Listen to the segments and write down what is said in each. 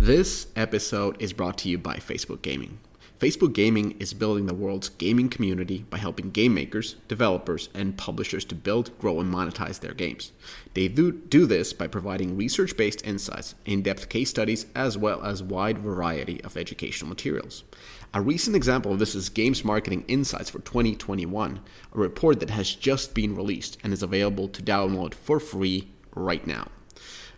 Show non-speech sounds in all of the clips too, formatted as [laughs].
This episode is brought to you by Facebook Gaming. Facebook Gaming is building the world's gaming community by helping game makers, developers, and publishers to build, grow, and monetize their games. They do, do this by providing research based insights, in depth case studies, as well as wide variety of educational materials. A recent example of this is Games Marketing Insights for 2021, a report that has just been released and is available to download for free right now.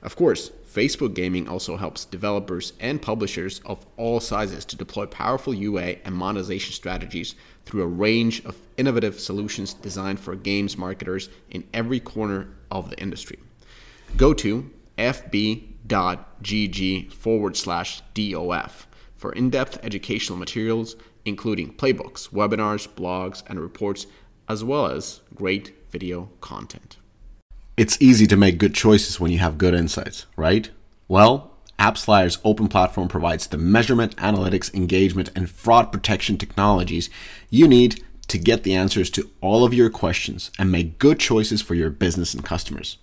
Of course, Facebook Gaming also helps developers and publishers of all sizes to deploy powerful UA and monetization strategies through a range of innovative solutions designed for games marketers in every corner of the industry. Go to fb.gg forward slash DOF for in depth educational materials, including playbooks, webinars, blogs, and reports, as well as great video content it's easy to make good choices when you have good insights, right? Well, AppsFlyer's open platform provides the measurement, analytics, engagement, and fraud protection technologies you need to get the answers to all of your questions and make good choices for your business and customers.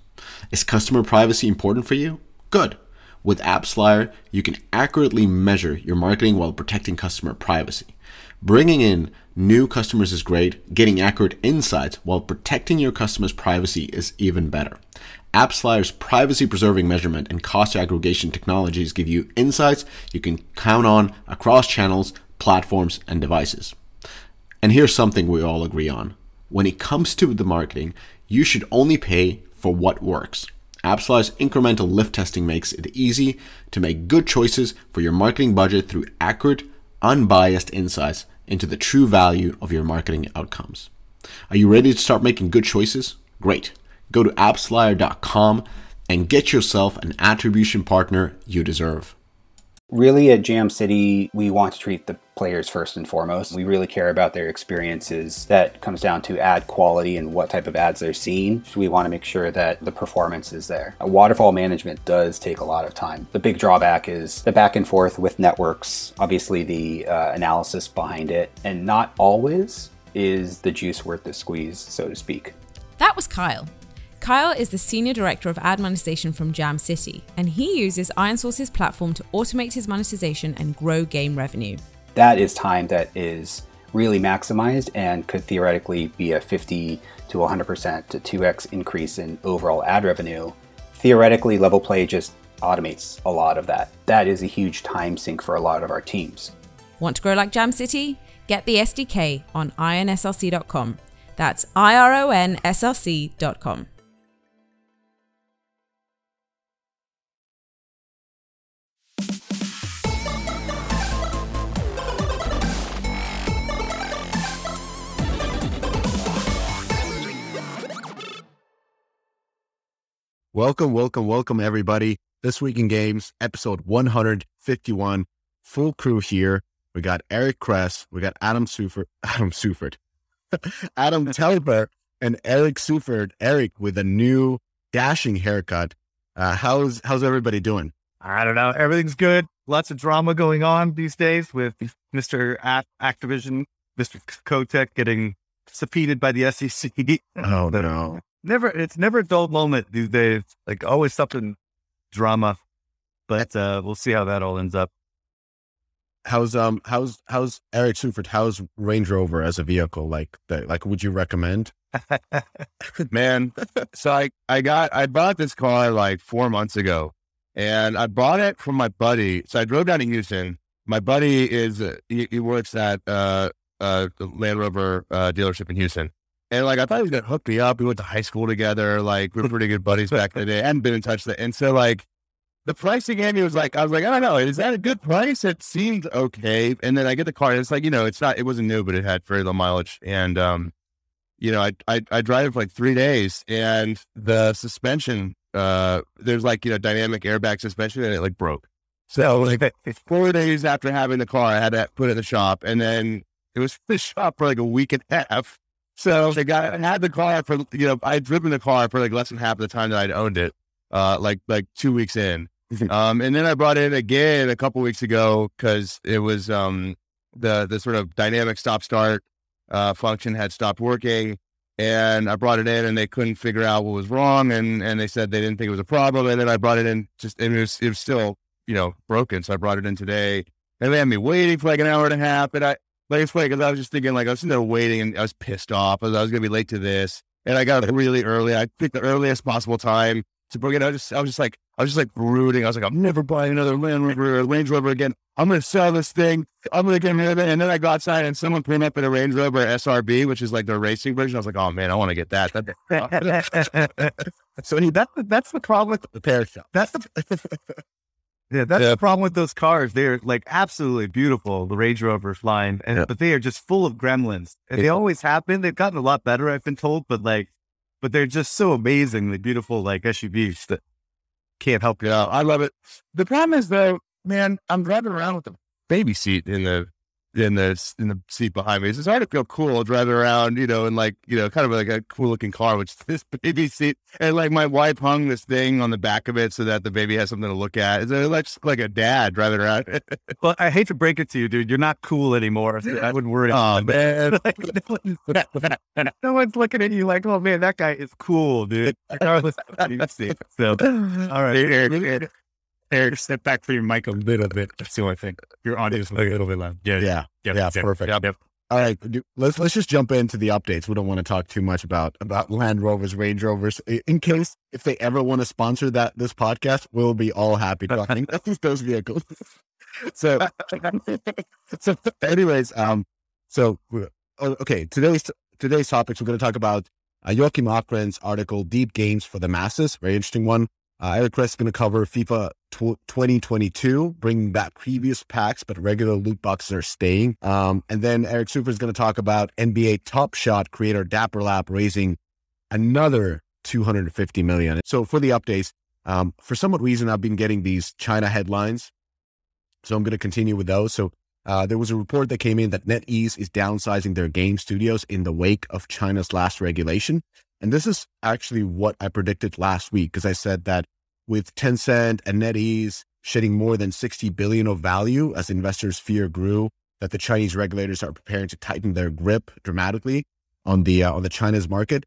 Is customer privacy important for you? Good. With AppsFlyer, you can accurately measure your marketing while protecting customer privacy. Bringing in new customers is great. Getting accurate insights while protecting your customers' privacy is even better. AppsFlyer's privacy preserving measurement and cost aggregation technologies give you insights you can count on across channels, platforms, and devices. And here's something we all agree on. When it comes to the marketing, you should only pay for what works. AppsFlyer's incremental lift testing makes it easy to make good choices for your marketing budget through accurate, unbiased insights into the true value of your marketing outcomes. Are you ready to start making good choices? Great. Go to appsflyer.com and get yourself an attribution partner you deserve. Really, at Jam City, we want to treat the players first and foremost. We really care about their experiences. That comes down to ad quality and what type of ads they're seeing. We want to make sure that the performance is there. Waterfall management does take a lot of time. The big drawback is the back and forth with networks, obviously, the uh, analysis behind it, and not always is the juice worth the squeeze, so to speak. That was Kyle. Kyle is the Senior Director of Ad Monetization from Jam City, and he uses IronSource's platform to automate his monetization and grow game revenue. That is time that is really maximized and could theoretically be a 50 to 100% to 2x increase in overall ad revenue. Theoretically, Level Play just automates a lot of that. That is a huge time sink for a lot of our teams. Want to grow like Jam City? Get the SDK on ironsrc.com. That's I Welcome, welcome, welcome, everybody. This Week in Games, episode 151. Full crew here. We got Eric Kress, we got Adam Seufert, [laughs] Adam Seufert, [laughs] Adam [laughs] Telfer, and Eric Seufert. Eric with a new dashing haircut. Uh, how's how's everybody doing? I don't know. Everything's good. Lots of drama going on these days with Mr. Activision, Mr. Kotick getting subpoenaed by the SEC. Oh no never it's never a dull moment these days. Like always something drama. But uh we'll see how that all ends up. How's um how's how's Eric Seufert, how's Range Rover as a vehicle? Like that like would you recommend? [laughs] Man, so I I got I bought this car like four months ago and I bought it from my buddy. So I drove down to Houston. My buddy is uh, he, he, works at uh uh Land Rover uh, dealership in Houston. And like I thought he was gonna hook me up. We went to high school together. Like we were pretty good buddies back in the day. I hadn't been in touch. And so like the pricing me was like I was like I don't know. Is that a good price? It seemed okay. And then I get the car. And it's like you know it's not. It wasn't new, but it had very low mileage. And um, you know I I, I drive it for like three days, and the suspension uh there's like you know dynamic airbag suspension, and it like broke. So like four days after having the car, I had to put it in the shop, and then it was [laughs] in the shop for like a week and a half. So the guy had the car for you know I had driven the car for like less than half of the time that I'd owned it, uh, like like two weeks in, [laughs] um, and then I brought it in again a couple weeks ago because it was um the the sort of dynamic stop start uh, function had stopped working, and I brought it in and they couldn't figure out what was wrong, and and they said they didn't think it was a problem, and then I brought it in just and it was it was still you know, broken. So I brought it in today and they had me waiting for like an hour and a half. And I, like, it's funny because I was just thinking, like, I was sitting there waiting and I was pissed off. I was, going to be late to this. And I got really early. I picked the earliest possible time to bring it. I just, I was just like, I was just like brooding. I was like, I'm never buying another Land Rover, Range Rover again. I'm going to sell this thing. I'm going to get rid of it. And then I got outside and someone put up in a Range Rover SVR, which is like the racing version. I was like, oh man, I want to get that. [laughs] [laughs] so that, that's the problem with the pair shop. That's the, [laughs] yeah, that's yeah. the problem with those cars. They're like absolutely beautiful, the Range Rover line, and yeah. but they are just full of gremlins. And they always have been. They've gotten a lot better, I've been told, but like, but they're just so amazingly beautiful, like SUVs that can't help you out. I love it. The problem is though, man, I'm driving around with the baby seat in the in the in the seat behind me. It's hard to feel cool driving around, you know, and like you know, kind of like a cool looking car, which this baby seat. And like my wife hung this thing on the back of it so that the baby has something to look at. It's uh, like like a dad driving around. [laughs] well, I hate to break it to you, dude. You're not cool anymore. I wouldn't worry. Oh man, [laughs] like, no, one's, [laughs] no, one's, looking at you like, oh man, that guy is cool, dude. Regardless. So, all right. Eric, step back for your mic a little bit. That's the only thing. Your audio is a little bit loud. Yeah, yeah, yeah, yeah perfect. Yep, yep. All right, let's let's just jump into the updates. We don't want to talk too much about about Land Rovers, Range Rovers. In case if they ever want to sponsor that this podcast, we'll be all happy talking [laughs] about those vehicles. [laughs] so, [laughs] so, anyways, um, so oh, okay, today's today's topics we're going to talk about uh, Joakim Achrén's article, "Deep Games for the Masses." Very interesting one. Uh, Eric Kress is going to cover FIFA 2022, bringing back previous packs, but regular loot boxes are staying. Um, and then Eric Seufert is going to talk about NBA Top Shot creator Dapper Lab raising another 250 million. So for the updates, um, for some reason, I've been getting these China headlines. So I'm going to continue with those. So uh, there was a report that came in that NetEase is downsizing their game studios in the wake of China's last regulation. And this is actually what I predicted last week because I said that with Tencent and NetEase shedding more than 60 billion of value as investors' fear grew that the Chinese regulators are preparing to tighten their grip dramatically on the uh, on the China's market.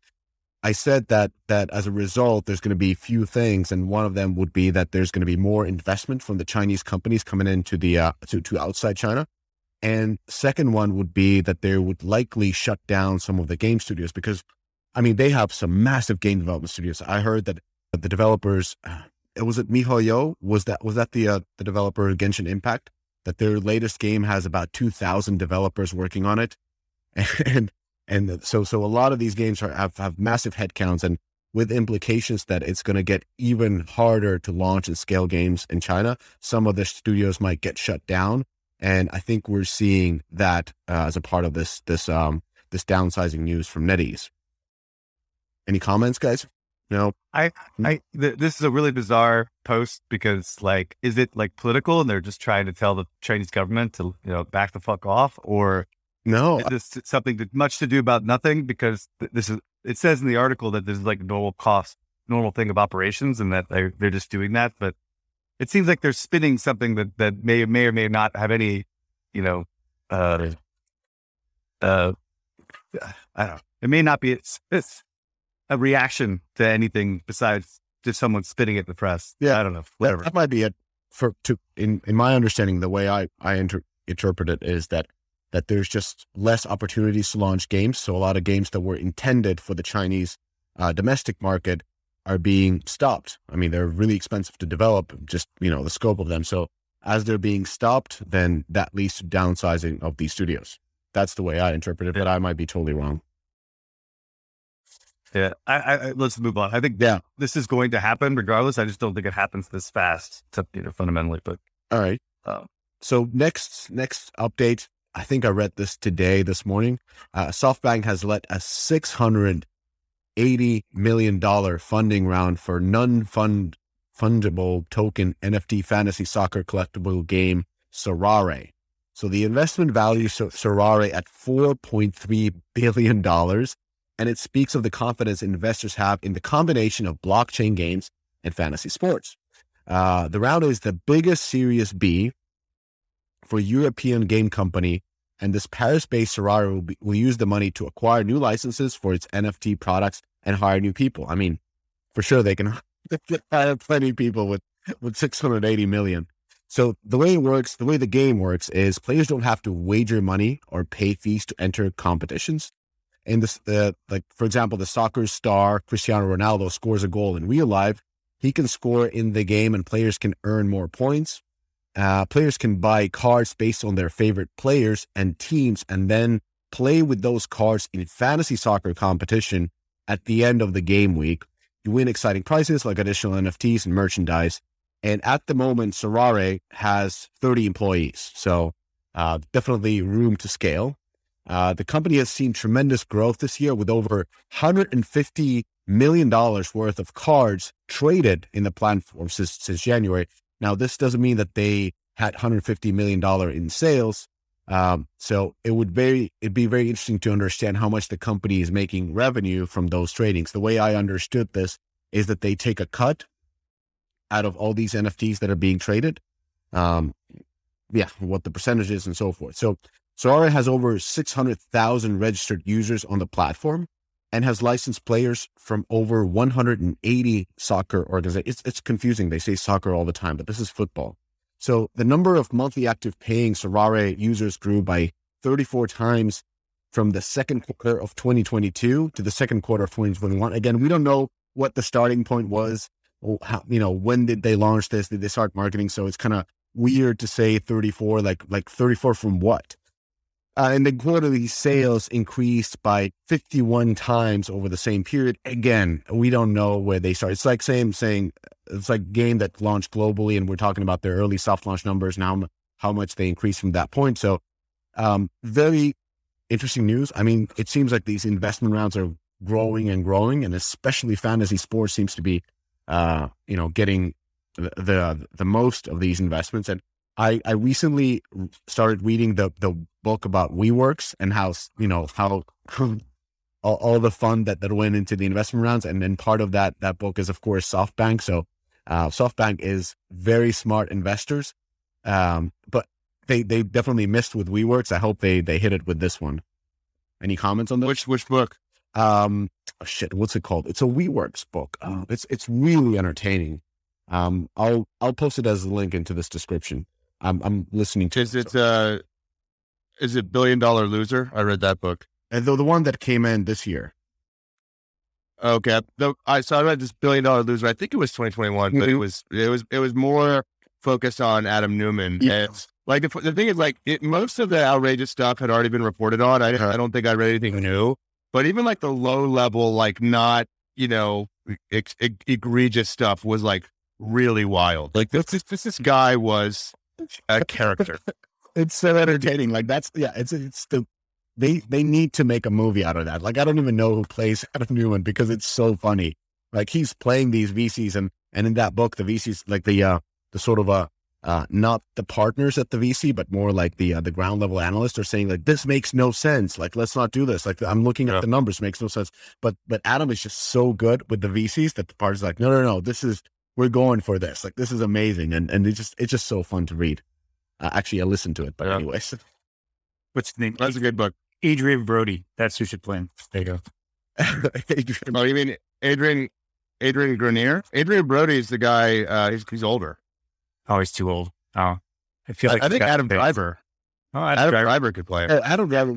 I said that that as a result, there's going to be few things, and one of them would be that there's going to be more investment from the Chinese companies coming into the uh, to to outside China, and second one would be that they would likely shut down some of the game studios because I mean, they have some massive game development studios. I heard that the developers, it was it miHoYo? Was that was that the uh, the developer Genshin Impact? That their latest game has about two thousand developers working on it, [laughs] and and so so a lot of these games are, have have massive headcounts and with implications that it's going to get even harder to launch and scale games in China. Some of the studios might get shut down, and I think we're seeing that uh, as a part of this this um this downsizing news from NetEase. Any comments, guys? No. I, hmm? I, th- this is a really bizarre post because, like, is it like political and they're just trying to tell the Chinese government to, you know, back the fuck off, or no, is this something that much to do about nothing? Because th- this is, it says in the article that this is like normal cost, normal thing of operations, and that they're they're just doing that. But it seems like they're spinning something that that may may or may not have any, you know, uh, uh, I don't know. It may not be. It's, it's a reaction to anything besides just someone spitting at the press. Yeah, I don't know. Whatever. That, that might be it. For to in in my understanding, the way I I inter- interpret it is that that there's just less opportunities to launch games. So a lot of games that were intended for the Chinese uh, domestic market are being stopped. I mean, they're really expensive to develop. Just you know the scope of them. So as they're being stopped, then that leads to downsizing of these studios. That's the way I interpret it, but I might be totally wrong. Yeah, I, I, let's move on. I think yeah, this is going to happen regardless. I just don't think it happens this fast, to, you know, fundamentally. But all right. Um, so next next update, I think I read this today this morning. Uh, SoftBank has let a six hundred eighty million dollar funding round for non-fund fungible token NFT fantasy soccer collectible game Sorare. So the investment value of Sorare at four point three billion dollars and it speaks of the confidence investors have in the combination of blockchain games and fantasy sports. Uh, the round is the biggest Series B for European game company, and this Paris-based Sorare will, will use the money to acquire new licenses for its NFT products and hire new people. I mean, for sure they can [laughs] hire plenty of people with with 680 million. So the way it works, the way the game works is players don't have to wager money or pay fees to enter competitions. In this, uh, like for example, the soccer star Cristiano Ronaldo scores a goal in real life. He can score in the game, and players can earn more points. Uh, players can buy cards based on their favorite players and teams, and then play with those cards in fantasy soccer competition at the end of the game week. You win exciting prizes like additional NFTs and merchandise. And at the moment, Sorare has 30 employees. So uh, definitely room to scale. Uh, the company has seen tremendous growth this year with over $150 million worth of cards traded in the platform since, since January. Now, this doesn't mean that they had $150 million in sales. Um, so it would very it'd be very interesting to understand how much the company is making revenue from those tradings. The way I understood this is that they take a cut out of all these NFTs that are being traded. Um, yeah, what the percentage is and so forth. So Sorare has over 600,000 registered users on the platform and has licensed players from over 180 soccer organizations. It's, it's confusing. They say soccer all the time, but this is football. So the number of monthly active paying Sorare users grew by 34 times from the second quarter of 2022 to the second quarter of 2021. Again, we don't know what the starting point was. How, you know, when did they launch this? Did they start marketing? So it's kind of weird to say 34, like, like 34 from what? Uh, and the quarterly sales increased by 51 times over the same period. Again, we don't know where they start. It's like same saying it's like game that launched globally, and we're talking about their early soft launch numbers and how, how much they increased from that point. So, um, very interesting news. I mean, it seems like these investment rounds are growing and growing, and especially fantasy sports seems to be, uh, you know, getting the, the the most of these investments. And I, I recently started reading the, the book about WeWorks and how, you know, how [laughs] all, all, the fun that, that went into the investment rounds. And then part of that, that book is of course SoftBank. So, uh, SoftBank is very smart investors. Um, but they, they definitely missed with WeWorks. I hope they, they hit it with this one. Any comments on that? Which, which book? Um, oh shit, what's it called? It's a WeWorks book. Uh, it's, it's really entertaining. Um, I'll, I'll post it as a link into this description. I'm I'm listening to. Is it uh, is it Billion Dollar Loser? I read that book. And the the one that came in this year. Okay, the, I so I read this Billion Dollar Loser. I think it was 2021, but mm-hmm. it was it was it was more focused on Adam Neumann. Yes. like the, the thing is, like it, most of the outrageous stuff had already been reported on. I I don't think I read anything new, but even like the low level, like not you know ex, egregious stuff was like really wild. Like this this, this guy was a character. [laughs] it's so entertaining. Like that's yeah, it's it's the they they need to make a movie out of that. Like I don't even know who plays [laughs] Adam Neumann because it's so funny. Like he's playing these VCs and and in that book the VCs like the uh the sort of uh uh not the partners at the VC but more like the uh, the ground level analysts are saying like this makes no sense. Like let's not do this. Like I'm looking yeah. at the numbers makes no sense. But but Adam is just so good with the VCs that the partners like no no no this is we're going for this. Like this is amazing, and and it just it's just so fun to read. Uh, actually, I listened to it, but yeah. anyways. What's the name? That's a good book. Adrien Brody. That's who should play him. There you go. [laughs] Adrien. Oh, you mean Adrian? Adrian Grenier? Adrien Brody is the guy. Uh, he's he's older. Oh, he's too old. Oh, I feel like I, I think Adam Driver. Oh, Adam, Adam Driver. Driver could play him. Uh, Adam Driver,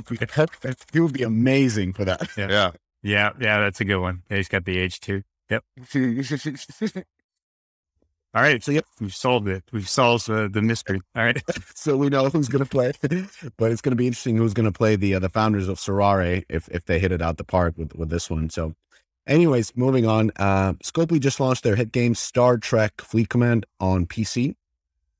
he would be amazing for that. Yeah. yeah, yeah, yeah. That's a good one. Yeah, he's got the age too. Yep. [laughs] All right. So, yep, we've solved it. We've solved uh, the mystery. All right. [laughs] so we know who's going to play, but it's going to be interesting who's going to play the uh, the founders of Sorare if if they hit it out the park with with this one. So, anyways, moving on. Uh, Scopely just launched their hit game Star Trek Fleet Command on PC.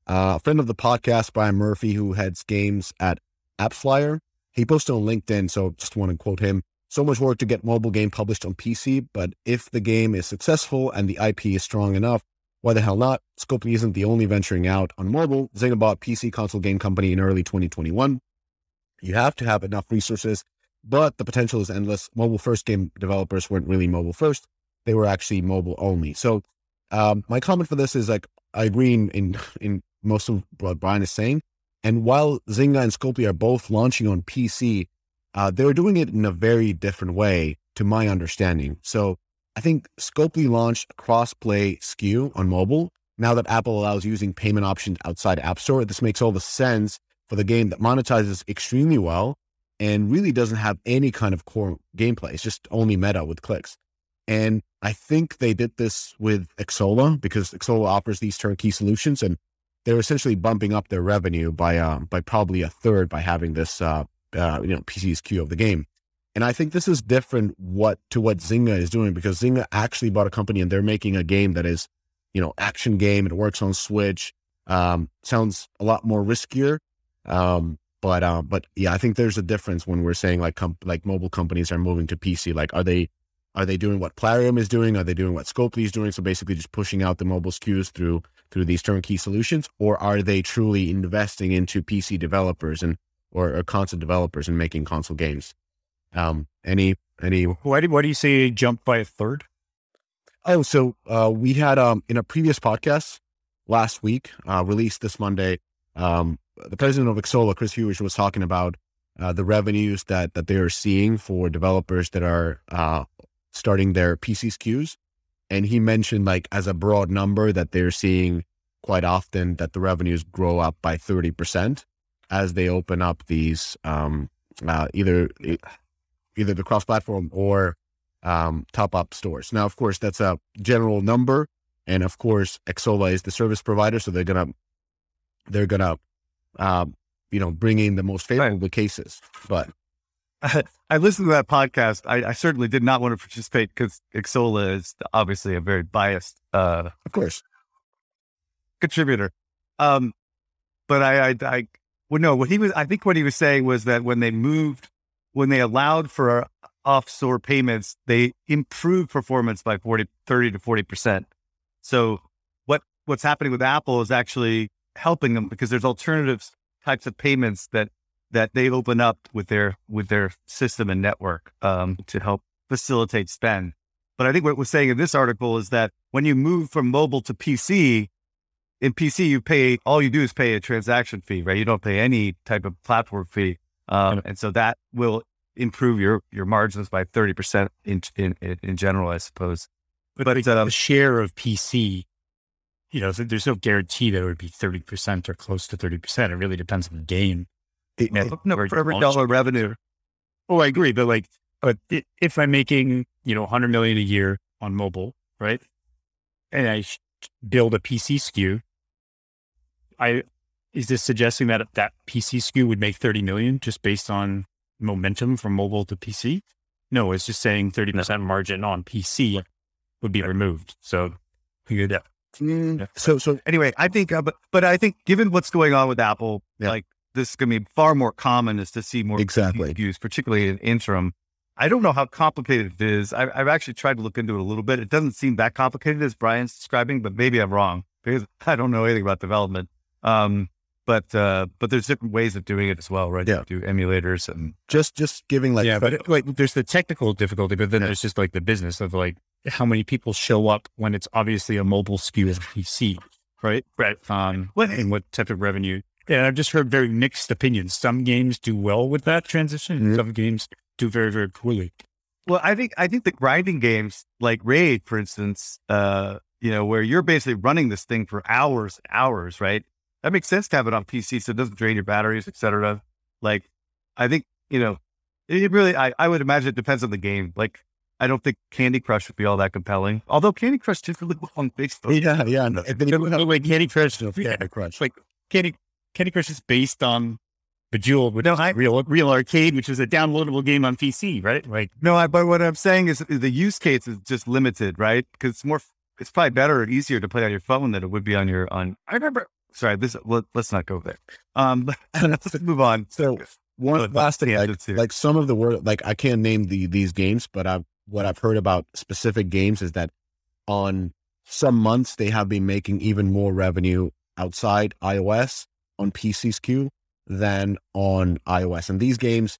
Uh, a friend of the podcast, Brian Murphy, who heads games at AppsFlyer, he posted on LinkedIn. So, just want to quote him. So much work to get mobile game published on PC, but if the game is successful and the IP is strong enough, why the hell not? Scopely isn't the only venturing out on mobile. Zynga bought PC console game company in early 2021. You have to have enough resources, but the potential is endless. Mobile first game developers weren't really mobile first. They were actually mobile only. So um, my comment for this is like, I agree in, in, in most of what Brian is saying. And while Zynga and Scopely are both launching on PC, uh, they're doing it in a very different way, to my understanding. So I think Scopely launched a cross-play SKU on mobile, now that Apple allows using payment options outside App Store, this makes all the sense for the game that monetizes extremely well and really doesn't have any kind of core gameplay. It's just only meta with clicks. And I think they did this with Xsolla because Xsolla offers these turnkey solutions and they're essentially bumping up their revenue by um, by probably a third by having this uh, uh, you know PC SKU of the game. And I think this is different what to what Zynga is doing because Zynga actually bought a company and they're making a game that is, you know, action game. It works on Switch. Um, sounds a lot more riskier. Um, but um, but yeah, I think there's a difference when we're saying like com- like mobile companies are moving to PC. Like, are they are they doing what Plarium is doing? Are they doing what Scopely is doing? So basically, just pushing out the mobile SKUs through through these turnkey solutions, or are they truly investing into PC developers and or, or console developers and making console games? Um, any any Why do, why do you say jump by a third? Oh, so uh, we had um, in a previous podcast last week, uh, released this Monday. Um, the president of Xsolla, Chris Hewish, was talking about uh, the revenues that that they are seeing for developers that are uh, starting their PC SKUs, and he mentioned like as a broad number that they're seeing quite often that the revenues grow up by thirty percent as they open up these um, uh, either either the cross platform or um, top up stores. Now, of course, that's a general number, and of course, Xsolla is the service provider, so they're gonna they're gonna uh, you know bring in the most favorable right. cases. But [laughs] I listened to that podcast. I, I, certainly did not want to participate because Xsolla is obviously a very biased, uh, of course, contributor. Um, but I, I, I, well, no, what he was, I think what he was saying was that when they moved, when they allowed for offshore payments, they improved performance by 40, 30 to 40%. So what, what's happening with Apple is actually helping them because there's alternatives types of payments that that they open up with their with their system and network um, to help facilitate spend. But I think what we're saying in this article is that when you move from mobile to PC, in PC you pay all you do is pay a transaction fee, right? You don't pay any type of platform fee, um, and so that will improve your your margins by thirty percent in, in in general, I suppose. But, but the, um, the share of PC you know, there's no guarantee that it would be 30% or close to 30%. It really depends on the game. It, no, no for every dollar revenue. Oh, I agree. But like, but if I'm making, you know, 100 million a year on mobile, right? And I build a PC SKU, I, is this suggesting that that PC SKU would make 30 million just based on momentum from mobile to PC? No, it's just saying 30% no. margin on PC would be removed. So, yeah. Mm, so, so anyway, I think, uh, but, but I think given what's going on with Apple, yeah. like this is going to be far more common is to see more exactly use, particularly in interim. I don't know how complicated it is. I, have actually tried to look into it a little bit. It doesn't seem that complicated as Brian's describing, but maybe I'm wrong because [laughs] I don't know anything about development. Um, but uh, but there's different ways of doing it as well, right? Yeah. do emulators and just just giving like yeah, but it, like there's the technical difficulty, but then yeah. there's just like the business of like how many people show up when it's obviously a mobile SKU as PC, right? Right. Um, what, and what type of revenue? Yeah, I've just heard very mixed opinions. Some games do well with that transition, mm-hmm. some games do very very poorly. Well, I think I think the grinding games like Raid, for instance, uh, you know, where you're basically running this thing for hours, hours, right? That makes sense to have it on PC so it doesn't drain your batteries, etc. Like, I think you know, it really. I, I would imagine it depends on the game. Like, I don't think Candy Crush would be all that compelling. Although Candy Crush did really well on Facebook. Yeah, yeah. No. Then you wait, Candy Crush, [laughs] no, Candy Crush. Like Candy Candy Crush is based on Bejeweled, which no, I, real real arcade, which is a downloadable game on PC, right? Like no, I, but what I'm saying is the use case is just limited, right? Because it's more, it's probably better or easier to play on your phone than it would be on your on. I remember. Sorry, this let, us not go there. Um, [laughs] let's move on. So one last thing, like, like some of the word, like I can't name the these games, but I've what I've heard about specific games is that on some months they have been making even more revenue outside iOS on PC SKU than on iOS. And these games,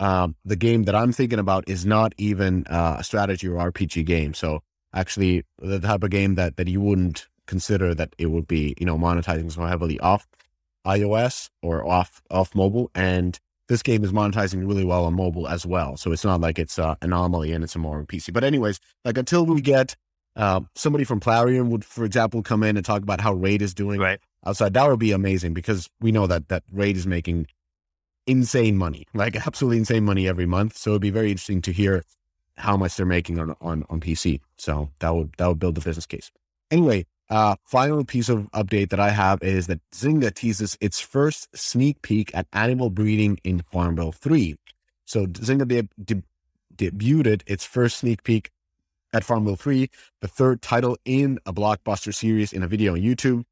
um, the game that I'm thinking about is not even uh, a strategy or RPG game. So actually, the type of game that that you wouldn't consider that it would be, you know, monetizing so heavily off iOS or off off mobile. And this game is monetizing really well on mobile as well. So it's not like it's an anomaly and it's a more on PC. But anyways, like until we get uh, somebody from Plarium would, for example, come in and talk about how Raid is doing Right. outside. That would be amazing because we know that that Raid is making insane money, [laughs] like absolutely insane money every month. So it'd be very interesting to hear how much they're making on on on PC. So that would that would build the business case. Anyway, uh, final piece of update that I have is that Zynga teases its first sneak peek at animal breeding in Farmville 3. So Zynga de- de- debuted its first sneak peek at Farmville 3, the third title in a blockbuster series in a video on YouTube.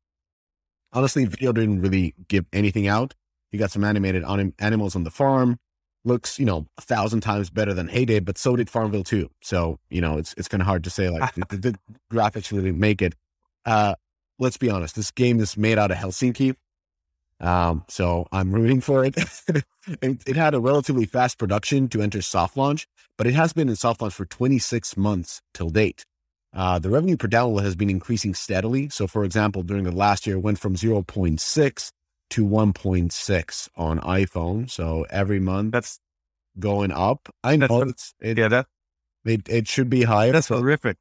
Honestly, video didn't really give anything out. You got some animated anim- animals on the farm. Looks, you know, a thousand times better than Hay Day, but so did Farmville 2. So, you know, it's it's kind of hard to say like [laughs] the, the graphics really make it. Uh, let's be honest, this game is made out of Helsinki. Um, so I'm rooting for it. [laughs] it. It had a relatively fast production to enter soft launch, but it has been in soft launch for 26 months till date. Uh, the revenue per download has been increasing steadily. So, for example, during the last year, it went from 0.6 to 1.6 on iPhone. So every month That's going up. I That's know it's, it, yeah, that it, it should be higher. that's but- horrific.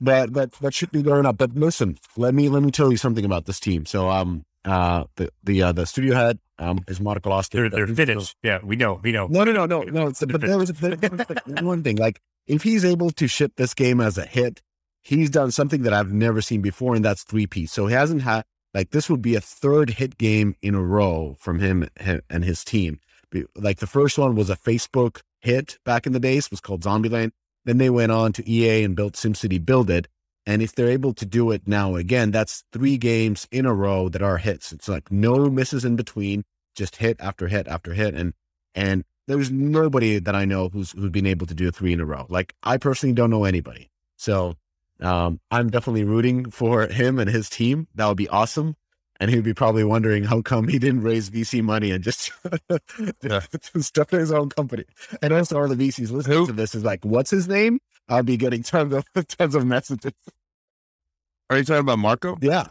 That but but that should be going up. But listen, let me let me tell you something about this team. So um uh the the uh, the studio head um is Marco Lasti. They're, they're finished. Yeah, we know. We know. No no no no no. It's, but there was, there was one thing like if he's able to ship this game as a hit, he's done something that I've never seen before, and that's three P. So he hasn't had like this would be a third hit game in a row from him him and his team. Like the first one was a Facebook hit back in the days, was called Zombie Lane. Then they went on to EA and built SimCity Build It. And if they're able to do it now again, that's three games in a row that are hits. It's like no misses in between, just hit after hit after hit. And and there's nobody that I know who's who's been able to do three in a row. Like I personally don't know anybody. So um, I'm definitely rooting for him and his team. That would be awesome. And he'd be probably wondering how come he didn't raise VC money and just [laughs] start his own company. And also, all the VCs listening Who? to this is like, "What's his name?" I'll be getting tons of [laughs] tons of messages. Are you talking about Marco? Yeah,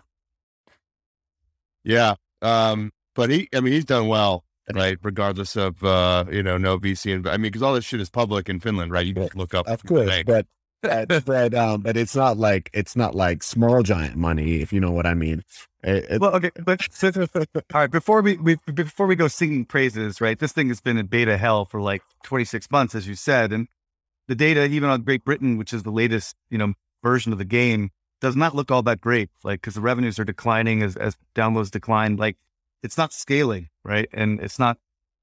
Yeah. Um, but he, I mean, he's done well, right? Regardless of, uh, you know, no VC. And I mean, because all this shit is public in Finland, right? You can just look up. of course, Bank. but [laughs] but but, um, but it's not like it's not like small giant money, if you know what I mean. It- well, okay, [laughs] all right. Before we, we before we go singing praises, right? This thing has been in beta hell for like 26 months, as you said, and the data, even on Great Britain, which is the latest, you know, version of the game, does not look all that great. Like, because the revenues are declining as as downloads decline. Like, it's not scaling, right? And it's not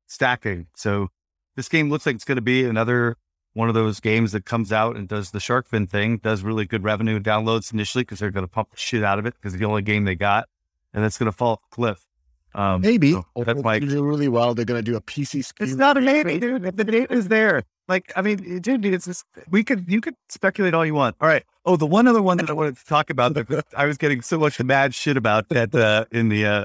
stacking. So, this game looks like it's going to be another one of those games that comes out and does the shark fin thing, does really good revenue downloads initially because they're going to pump the shit out of it because it's the only game they got, and it's going to fall off a cliff. Um, maybe so or that's my do really well. They're going to do a PC it's not a maybe, dude. The data is there. Like, I mean, dude, it's just, we could, you could speculate all you want. All right. Oh, the one other one that I wanted to talk about that I was getting so much mad shit about that uh, in the uh,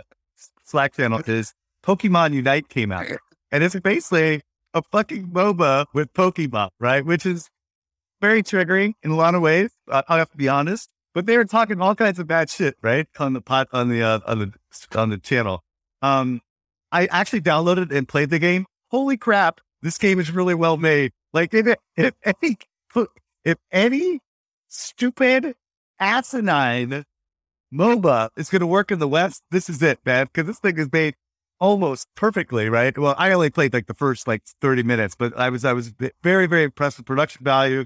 Slack channel is Pokemon Unite came out. And it's basically a fucking MOBA with Pokemon, right? Which is very triggering in a lot of ways. I, have to be honest. But they were talking all kinds of bad shit, right? On the pot, on the, uh, on the, on the channel. Um, I actually downloaded and played the game. Holy crap. This game is really well made. Like if, if any, if any stupid asinine MOBA is going to work in the West, this is it, man. Cause this thing is made almost perfectly, right? Well, I only played like the first like 30 minutes, but I was, I was very, very impressed with production value,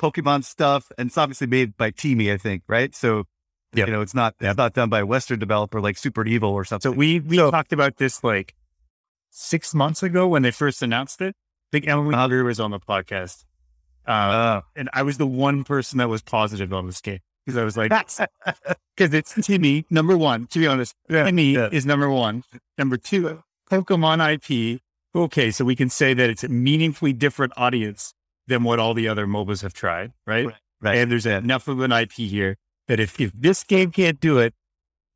Pokemon stuff. And it's obviously made by TiMi, I think, right? So, Yep. you know, it's not, it's not done by a Western developer like Super Evil or something. So we we So- talked about this like six months ago when they first announced it. I think Emily Uh-huh. Was on the podcast, uh, Uh, and I was the one person that was positive on this game because I was like, because [laughs] it's TiMi number one. To be honest, TiMi yeah. is number one. Number two, Pokemon IP. Okay, so we can say that it's a meaningfully different audience than what all the other MOBAs have tried, right? right. And there's enough of an IP here that if, if this game can't do it,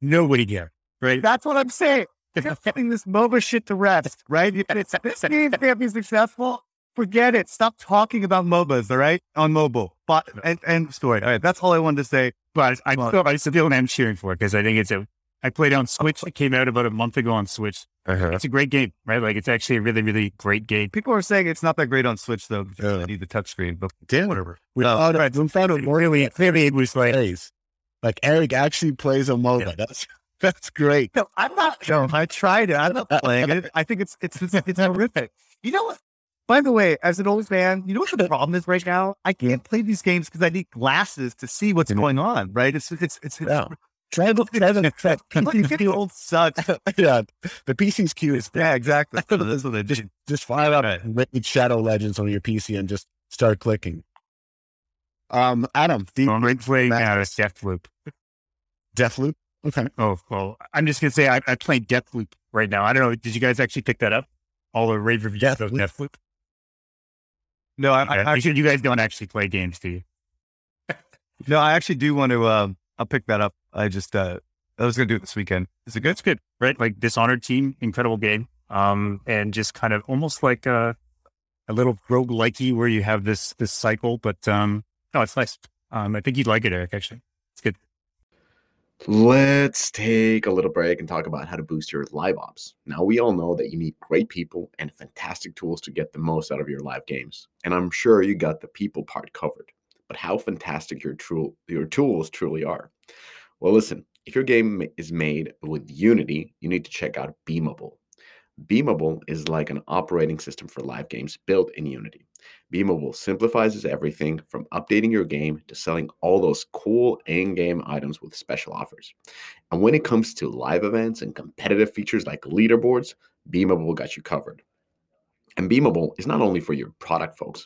nobody can, right? That's what I'm saying. You're getting this MOBA shit to rest, right? If it's, this game can't be successful, forget it. Stop talking about MOBAs, all right? On mobile. But, and, and story. All right. That's all I wanted to say. But I Well- still, I still am cheering for it because I think it's a. I played on Switch. It came out about a month ago on Switch. Uh-huh. It's a great game, right? Like it's actually a really, really great game. People are saying it's not that great on Switch though. because Yeah. You need the touchscreen, but Damn. whatever. We Oh, found, right. we found a more Clearly, clearly it was like, plays. Like Eric actually plays a MOBA. Yeah. That's that's great. No, I'm not. No, I tried it. I'm not playing it. I think it's it's it's, it's [laughs] horrific. You know what? By the way, as an old man, you know what the problem is right now? I can't play these games because I need glasses to see what's going on. Right? It's it's it's. it's Yeah. [laughs] Try to [laughs] look at it. The old suck. [laughs] yeah, the PC SKU is Yeah, exactly. That's what they just did. just fire up Right. Raid Shadow Legends on your PC and just start clicking. Um, Adam, the I'm right playing Max. out of Deathloop. Deathloop. Okay, Oh, well, I'm just going to say I, I play Deathloop right now. I don't know. Did you guys actually pick that up? All the rave reviews of Deathloop? No, I, I, I, you, you guys don't actually play games, do you? [laughs] no, I actually do want to. Um, I'll pick that up. I just uh, I was gonna do it this weekend. Is it good? It's good, right? Like Dishonored team, incredible game. Um, and just kind of almost like a, a little rogue likey where you have this this cycle, but um, no, it's nice. Um, I think you'd like it, Eric. Actually. Let's take a little break and talk about how to boost your live ops. Now, we all know that you need great people and fantastic tools to get the most out of your live games. And I'm sure you got the people part covered. But how fantastic your, tool, your tools truly are. Well, listen, if your game is made with Unity, you need to check out Beamable. Beamable is like an operating system for live games built in Unity. Beamable simplifies everything from updating your game to selling all those cool in game items with special offers. And when it comes to live events and competitive features like leaderboards, Beamable got you covered. And Beamable is not only for your product folks.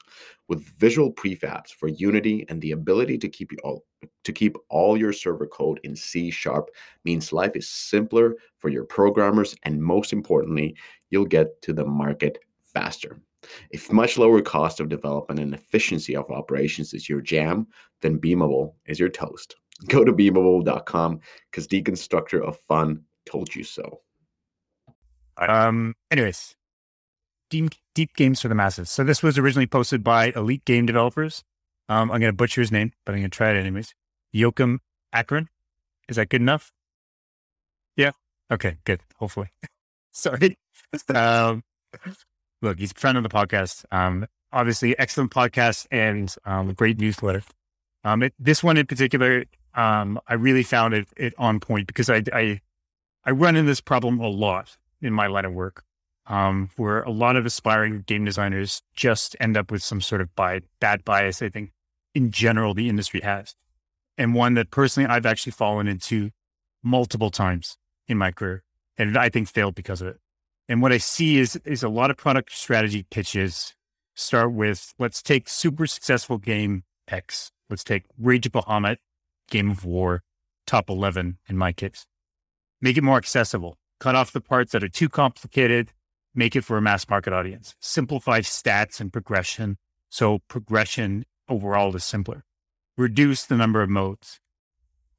With visual prefabs for Unity and the ability to keep all to keep all your server code in C sharp means life is simpler for your programmers and most importantly, you'll get to the market faster. If much lower cost of development and efficiency of operations is your jam, then Beamable is your toast. [laughs] Go to beamable.com because Deconstructor of Fun told you so. Um, anyways, deep, deep games for the masses. So this was originally posted by Elite Game Developers. Um, I'm going to butcher his name, but I'm going to try it anyways. Joakim Achrén. Is that good enough? Yeah. Okay. Good. Hopefully. [laughs] Sorry. [laughs] um, look, he's a friend of the podcast. Um, obviously, excellent podcast and um, great newsletter. Um, it, this one in particular, um, I really found it, it on point because I, I, I run into this problem a lot in my line of work, um, where a lot of aspiring game designers just end up with some sort of bi- bad bias. I think in general the industry has, and one that personally I've actually fallen into multiple times in my career, and I think failed because of it. And what I see is is a lot of product strategy pitches start with let's take super successful game X. Let's take Rage of Bahamut, Game of War, top 11 in my case. Make it more accessible. Cut off the parts that are too complicated. Make it for a mass market audience. Simplify stats and progression. So progression overall is simpler. Reduce the number of modes.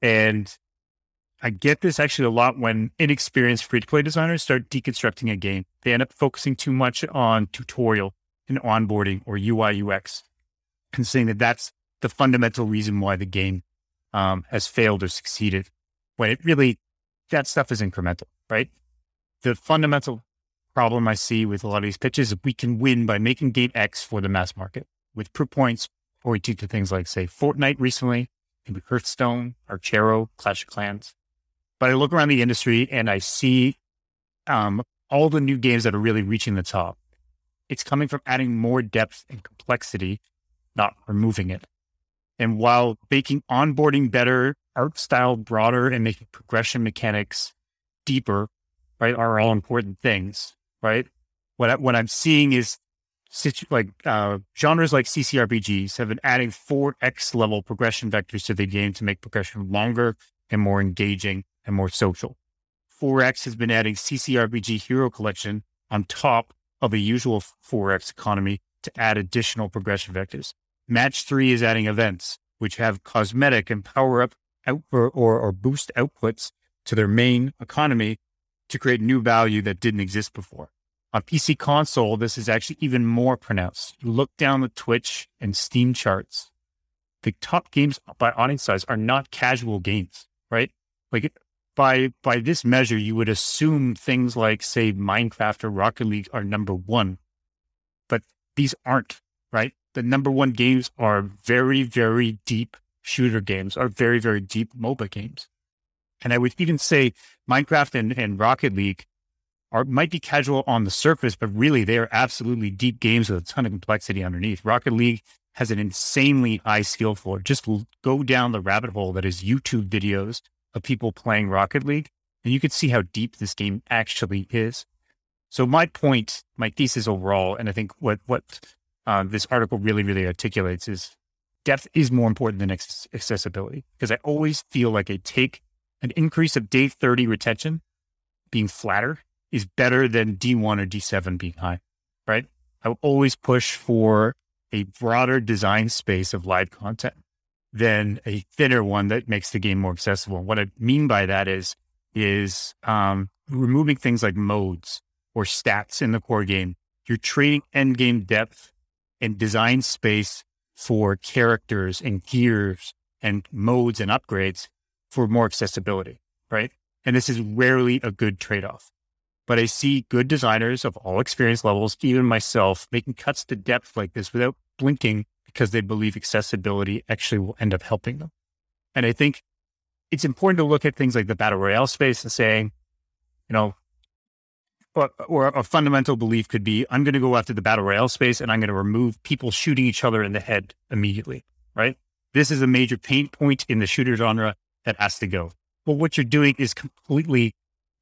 And I get this actually a lot when inexperienced free to play designers start deconstructing a game. They end up focusing too much on tutorial and onboarding or UI UX and saying that that's the fundamental reason why the game um, has failed or succeeded. When it really, that stuff is incremental, right? The fundamental problem I see with a lot of these pitches is we can win by making game X for the mass market with proof points pointing to things like, say, Fortnite recently, maybe Hearthstone, Archero, Clash of Clans. But I look around the industry and I see um, all the new games that are really reaching the top. It's coming from adding more depth and complexity, not removing it. And while making onboarding better, art style broader, and making progression mechanics deeper, right, are all important things, right? What I, what I'm seeing is situ- like uh, genres like CCRPGs have been adding four X level progression vectors to the game to make progression longer and more engaging and more social. 4X has been adding CCRPG Hero Collection on top of a usual 4X economy to add additional progression vectors. Match 3 is adding events, which have cosmetic and power up out or, or, or boost outputs to their main economy to create new value that didn't exist before. On PC console, this is actually even more pronounced. Look down the Twitch and Steam charts. The top games by audience size are not casual games, right? Like by by this measure, you would assume things like, say, Minecraft or Rocket League are number one, but these aren't. Right, the number one games are very, very deep shooter games, are very, very deep MOBA games, and I would even say Minecraft and, and Rocket League are might be casual on the surface, but really they are absolutely deep games with a ton of complexity underneath. Rocket League has an insanely high skill floor. Just go down the rabbit hole that is YouTube videos of people playing Rocket League, and you can see how deep this game actually is. So my point, my thesis overall, and I think what what uh, this article really really articulates is depth is more important than accessibility because I always feel like I take an increase of day 30 retention being flatter is better than D1 or D7 being high, right? I will always push for a broader design space of live content than a thinner one that makes the game more accessible. What I mean by that is, is um, removing things like modes or stats in the core game. You're trading end game depth and design space for characters and gears and modes and upgrades for more accessibility, right? And this is rarely a good trade off. But I see good designers of all experience levels, even myself, making cuts to depth like this without blinking because they believe accessibility actually will end up helping them. And I think it's important to look at things like the battle royale space and saying, you know, or, or a fundamental belief could be I'm going to go after the battle royale space and I'm going to remove people shooting each other in the head immediately, right? This is a major pain point in the shooter genre that has to go. But what you're doing is completely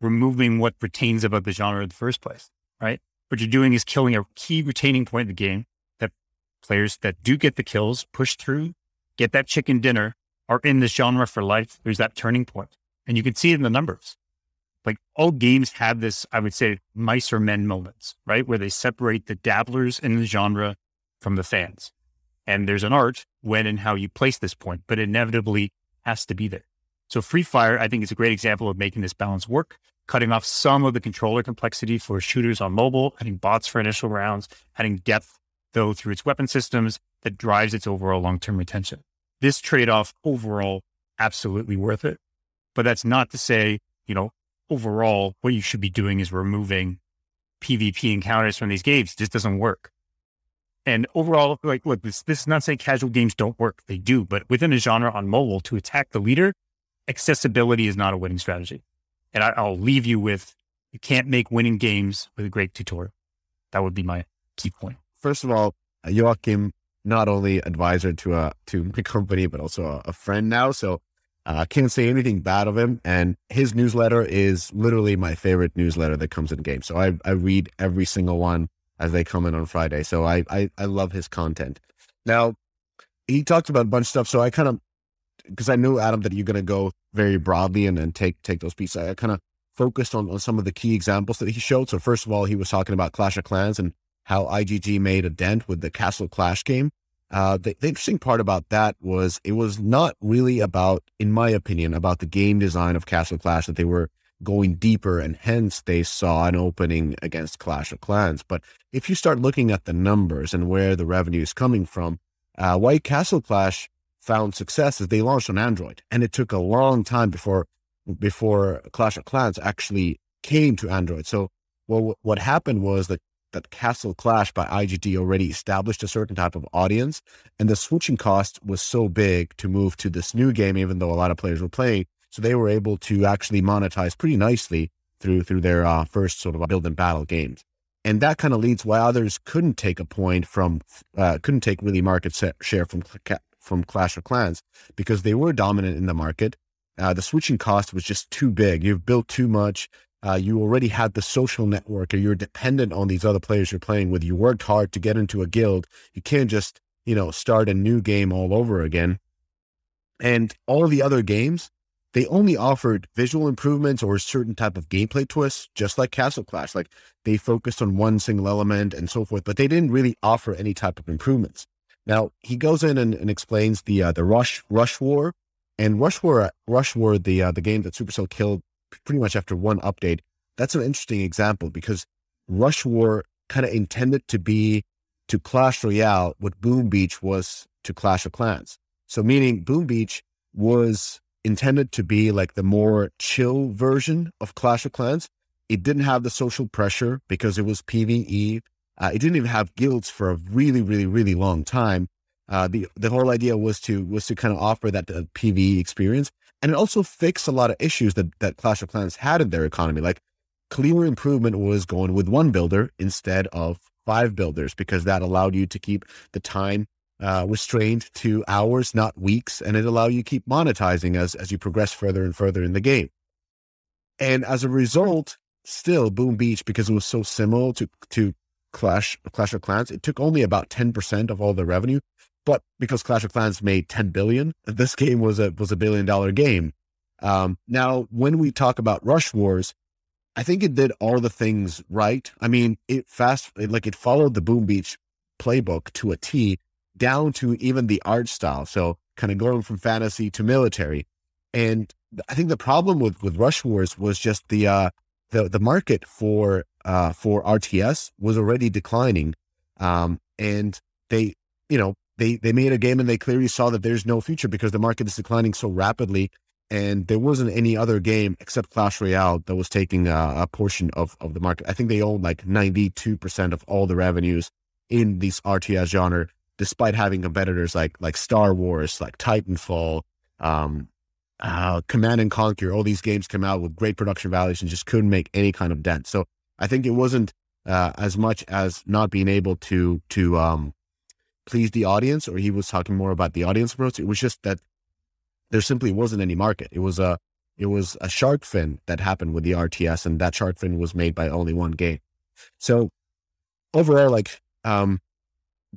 removing what retains about the genre in the first place, right? What you're doing is killing a key retaining point in the game players that do get the kills, push through, get that chicken dinner, are in this genre for life. There's that turning point. And you can see it in the numbers. Like all games have this, I would say, mice or men moments, right? Where they separate the dabblers in the genre from the fans. And there's an art when and how you place this point, but inevitably has to be there. So Free Fire, I think, is a great example of making this balance work, cutting off some of the controller complexity for shooters on mobile, adding bots for initial rounds, adding depth, though, through its weapon systems that drives its overall long term retention. This trade off overall, absolutely worth it. But that's not to say, you know, overall, what you should be doing is removing PvP encounters from these games. It just doesn't work. And overall, like, look, this, this is not saying casual games don't work. They do, but within a genre on mobile, to attack the leader accessibility is not a winning strategy. And I, will leave you with you can't make winning games with a great tutorial. That would be my key point. First of all, Joakim, not only advisor to a to my company, but also a, a friend now. So I uh, can't say anything bad of him. And his newsletter is literally my favorite newsletter that comes in game. So I, I read every single one as they come in on Friday. So I, I, I love his content. Now, he talked about a bunch of stuff. So I kind of because I knew Adam that you're going to go very broadly and, and take take those pieces. I kind of focused on, on some of the key examples that he showed. So first of all, he was talking about Clash of Clans and how IGG made a dent with the Castle Clash game. Uh, the, the, interesting part about that was it was not really about, in my opinion, about the game design of Castle Clash that they were going deeper and hence they saw an opening against Clash of Clans. But if you start looking at the numbers and where the revenue is coming from, uh, White Castle Clash found success is they launched on Android, and it took a long time before before Clash of Clans actually came to Android. So, well, what happened was that that Castle Clash by IGG already established a certain type of audience, and the switching cost was so big to move to this new game, even though a lot of players were playing. So they were able to actually monetize pretty nicely through through their uh, first sort of build and battle games. And that kind of leads why others couldn't take a point from, uh, couldn't take really market share from from Clash of Clans because they were dominant in the market. Uh, the switching cost was just too big. You've built too much. Uh, you already had the social network, or you're dependent on these other players you're playing with. You worked hard to get into a guild. You can't just, you know, start a new game all over again. And all the other games, they only offered visual improvements or a certain type of gameplay twists, just like Castle Clash. Like they focused on one single element and so forth, but they didn't really offer any type of improvements. Now he goes in and, and explains the uh, the Rush Rush War and Rush War Rush War the uh, the game that Supercell killed pretty much after one update. That's an interesting example because Rush War kind of intended to be to Clash Royale what Boom Beach was to Clash of Clans. So meaning Boom Beach was intended to be like the more chill version of Clash of Clans. It didn't have the social pressure because it was PVE. Uh, it didn't even have guilds for a really, really, really long time. Uh, the the whole idea was to was to kind of offer that uh, PVE experience, and it also fixed a lot of issues that that Clash of Clans had in their economy. Like clear improvement was going with one builder instead of five builders because that allowed you to keep the time uh, restrained to hours, not weeks, and it allowed you to keep monetizing as as you progress further and further in the game. And as a result, still Boom Beach, because it was so similar to to Clash Clash of Clans, it took only about ten percent of all the revenue. But because Clash of Clans made ten billion, this game was a was a billion dollar game. Um, now, when we talk about Rush Wars, I think it did all the things right. I mean, it fast it, like it followed the Boom Beach playbook to a T, down to even the art style. So kind of going from fantasy to military. And I think the problem with with Rush Wars was just the uh the the market for uh for RTS was already declining. Um and they you know they they made a game and they clearly saw that there's no future because the market is declining so rapidly and there wasn't any other game except Clash Royale that was taking a, a portion of of the market. I think they owned like 92% of all the revenues in this RTS genre despite having competitors like like Star Wars, like Titanfall, um, uh, Command and Conquer, all these games come out with great production values and just couldn't make any kind of dent. So I think it wasn't uh, as much as not being able to to um, please the audience, or he was talking more about the audience approach. It was just that there simply wasn't any market. It was a it was a shark fin that happened with the RTS, and that shark fin was made by only one game. So overall, like um,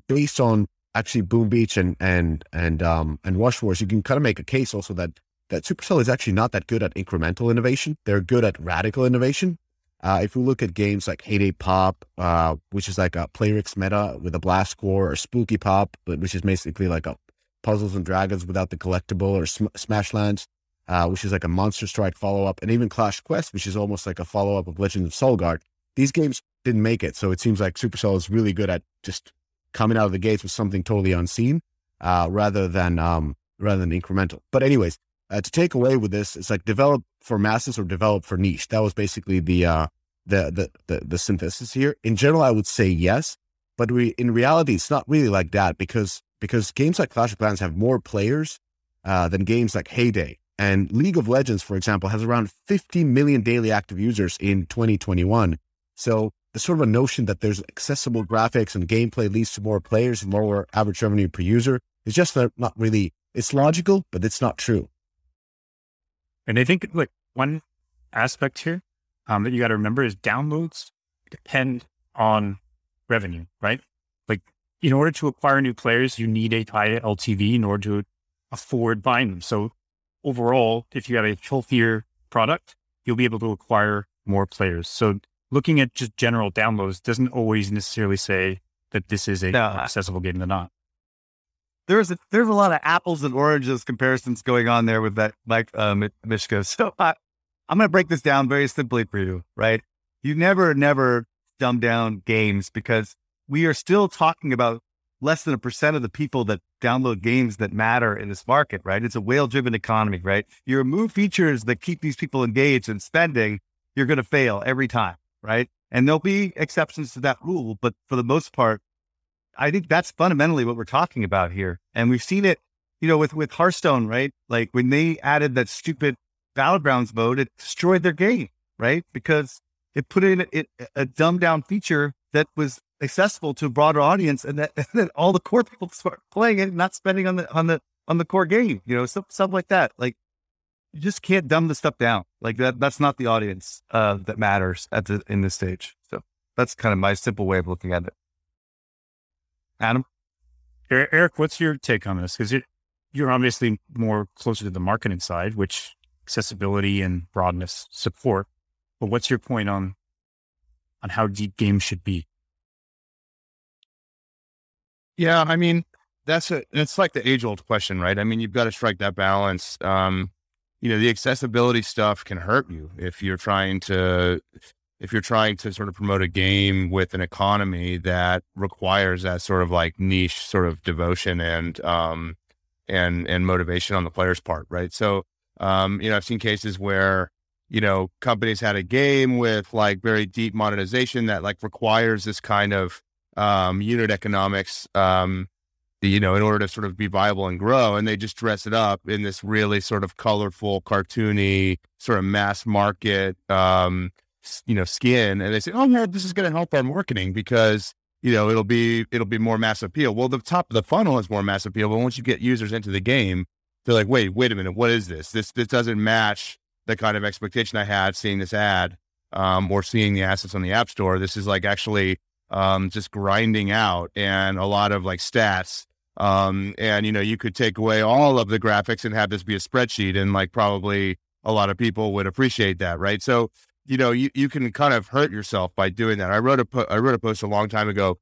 based on actually Boom Beach and and and um and Rush Wars, you can kind of make a case also that that Supercell is actually not that good at incremental innovation. They're good at radical innovation. Uh, if we look at games like Hay Day Pop, uh, which is like a Playrix meta with a blast score, or Spooky Pop, which is basically like a Puzzles and Dragons without the collectible, or Sm- Smashlands, uh, which is like a Monster Strike follow up, and even Clash Quest, which is almost like a follow up of Legend of Solgard. These games didn't make it, so it seems like Supercell is really good at just coming out of the gates with something totally unseen, uh, rather than um, rather than incremental. But anyways, uh, to take away with this, it's like develop for masses or develop for niche. That was basically the uh, the, the the the synthesis here. In general, I would say yes, but we in reality, it's not really like that because because games like Clash of Clans have more players uh, than games like Hay Day And League of Legends, for example, has around 50 million daily active users in 2021. So the sort of a notion that there's accessible graphics and gameplay leads to more players and lower average revenue per user is just not really it's logical but it's not true and i think like one aspect here um, that you got to remember is downloads depend on revenue right? Like in order to acquire new players you need a high ltv in order to afford buying them. So overall if you have a healthier product you'll be able to acquire more players. So looking at just general downloads doesn't always necessarily say that this is a no, accessible game or not. There's a, there's a lot of apples and oranges comparisons going on there with that Mike uh, Mishka. [laughs] So I, I'm going to break this down very simply for you, right? You never, never dumb down games because we are still talking about less than a percent of the people that download games that matter in this market, right? It's a whale driven economy, right? You remove features that keep these people engaged and spending, you're going to fail every time right? And there'll be exceptions to that rule, but for the most part, I think that's fundamentally what we're talking about here. And we've seen it, you know, with with Hearthstone, right? Like when they added that stupid battlegrounds mode, it destroyed their game, right? Because it put in a, a dumbed down feature that was accessible to a broader audience, and that [laughs] and then all the core people [laughs] start playing it, not spending on the on the on the core game, you know, stuff, stuff like that. Like you just can't dumb the stuff down. Like that, that's not the audience uh, that matters at the in this stage. So that's kind of my simple way of looking at it. Adam, Eric, what's your take on this? Because you're obviously more closer to the marketing side, which accessibility and broadness support. But what's your point on on how deep games should be? Yeah, I mean, that's a it's like the age old question, right? I mean, you've got to strike that balance. Um, you know the accessibility stuff can hurt you if you're trying to if you're trying to sort of promote a game with an economy that requires that sort of like niche sort of devotion and um and and motivation on the player's part right so Um, you know, I've seen cases where, you know, companies had a game with like very deep monetization that like requires this kind of um, unit economics, um, you know, in order to sort of be viable and grow. And they just dress it up in this really sort of colorful, cartoony, sort of mass market, um, you know, skin. And they say, oh, yeah, this is going to help our marketing because, you know, it'll be, it'll be more mass appeal. Well, the top of the funnel is more mass appeal. But once you get users into the game, they're like, wait, wait a minute, what is this? This, this doesn't match the kind of expectation I had seeing this ad um, or seeing the assets on the app store. This is like actually um, just grinding out and a lot of like stats. Um, and you know, you could take away all of the graphics and have this be a spreadsheet, and like probably a lot of people would appreciate that, right? So you know, you, you can kind of hurt yourself by doing that. I wrote a po- I wrote a post a long time ago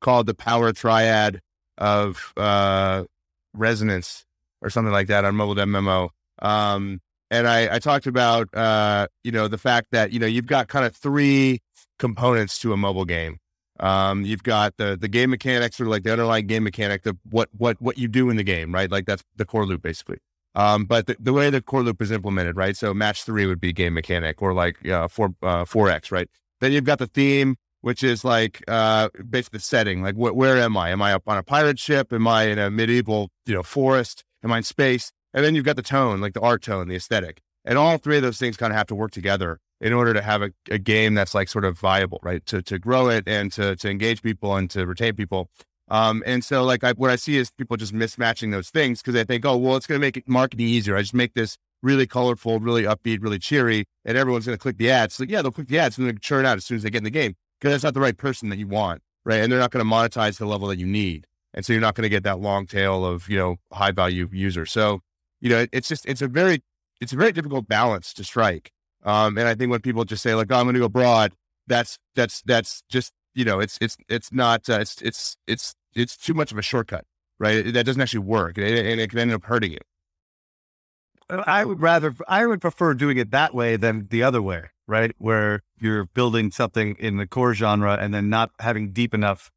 called the power triad of uh, resonance or something like that on mobile MMO. Um, and I, I talked about uh, you know the fact that you know you've got kind of three components to a mobile game. Um, you've got the the game mechanics or like the underlying game mechanic, the what what what you do in the game, right? Like that's the core loop basically. Um, but the, the, way the core loop is implemented, right? So match three would be game mechanic or like uh, four uh, four X, right? Then you've got the theme, which is like uh, basically the setting. Like wh- where am I? Am I up on a pirate ship? Am I in a medieval you know forest? Am I in space? And then you've got the tone, like the art tone, the aesthetic, and all three of those things kind of have to work together in order to have a, a game that's like sort of viable, right? To to grow it and to to engage people and to retain people. Um, and so like I, what I see is people just mismatching those things because they think, oh, well, it's going to make marketing easier. I just make this really colorful, really upbeat, really cheery, and everyone's going to click the ads. So yeah, they'll click the ads and they're churn out as soon as they get in the game because that's not the right person that you want, right? And they're not going to monetize the level that you need, and so you're not going to get that long tail of you know high value users. So you know, it, it's just it's a very it's a very difficult balance to strike. Um, and I think when people just say like, oh, I'm going to go broad, that's that's that's just you know, it's it's it's not uh, it's it's it's it's too much of a shortcut, right? That doesn't actually work, and it, and it can end up hurting you. I would rather I would prefer doing it that way than the other way, right? Where you're building something in the core genre and then not having deep enough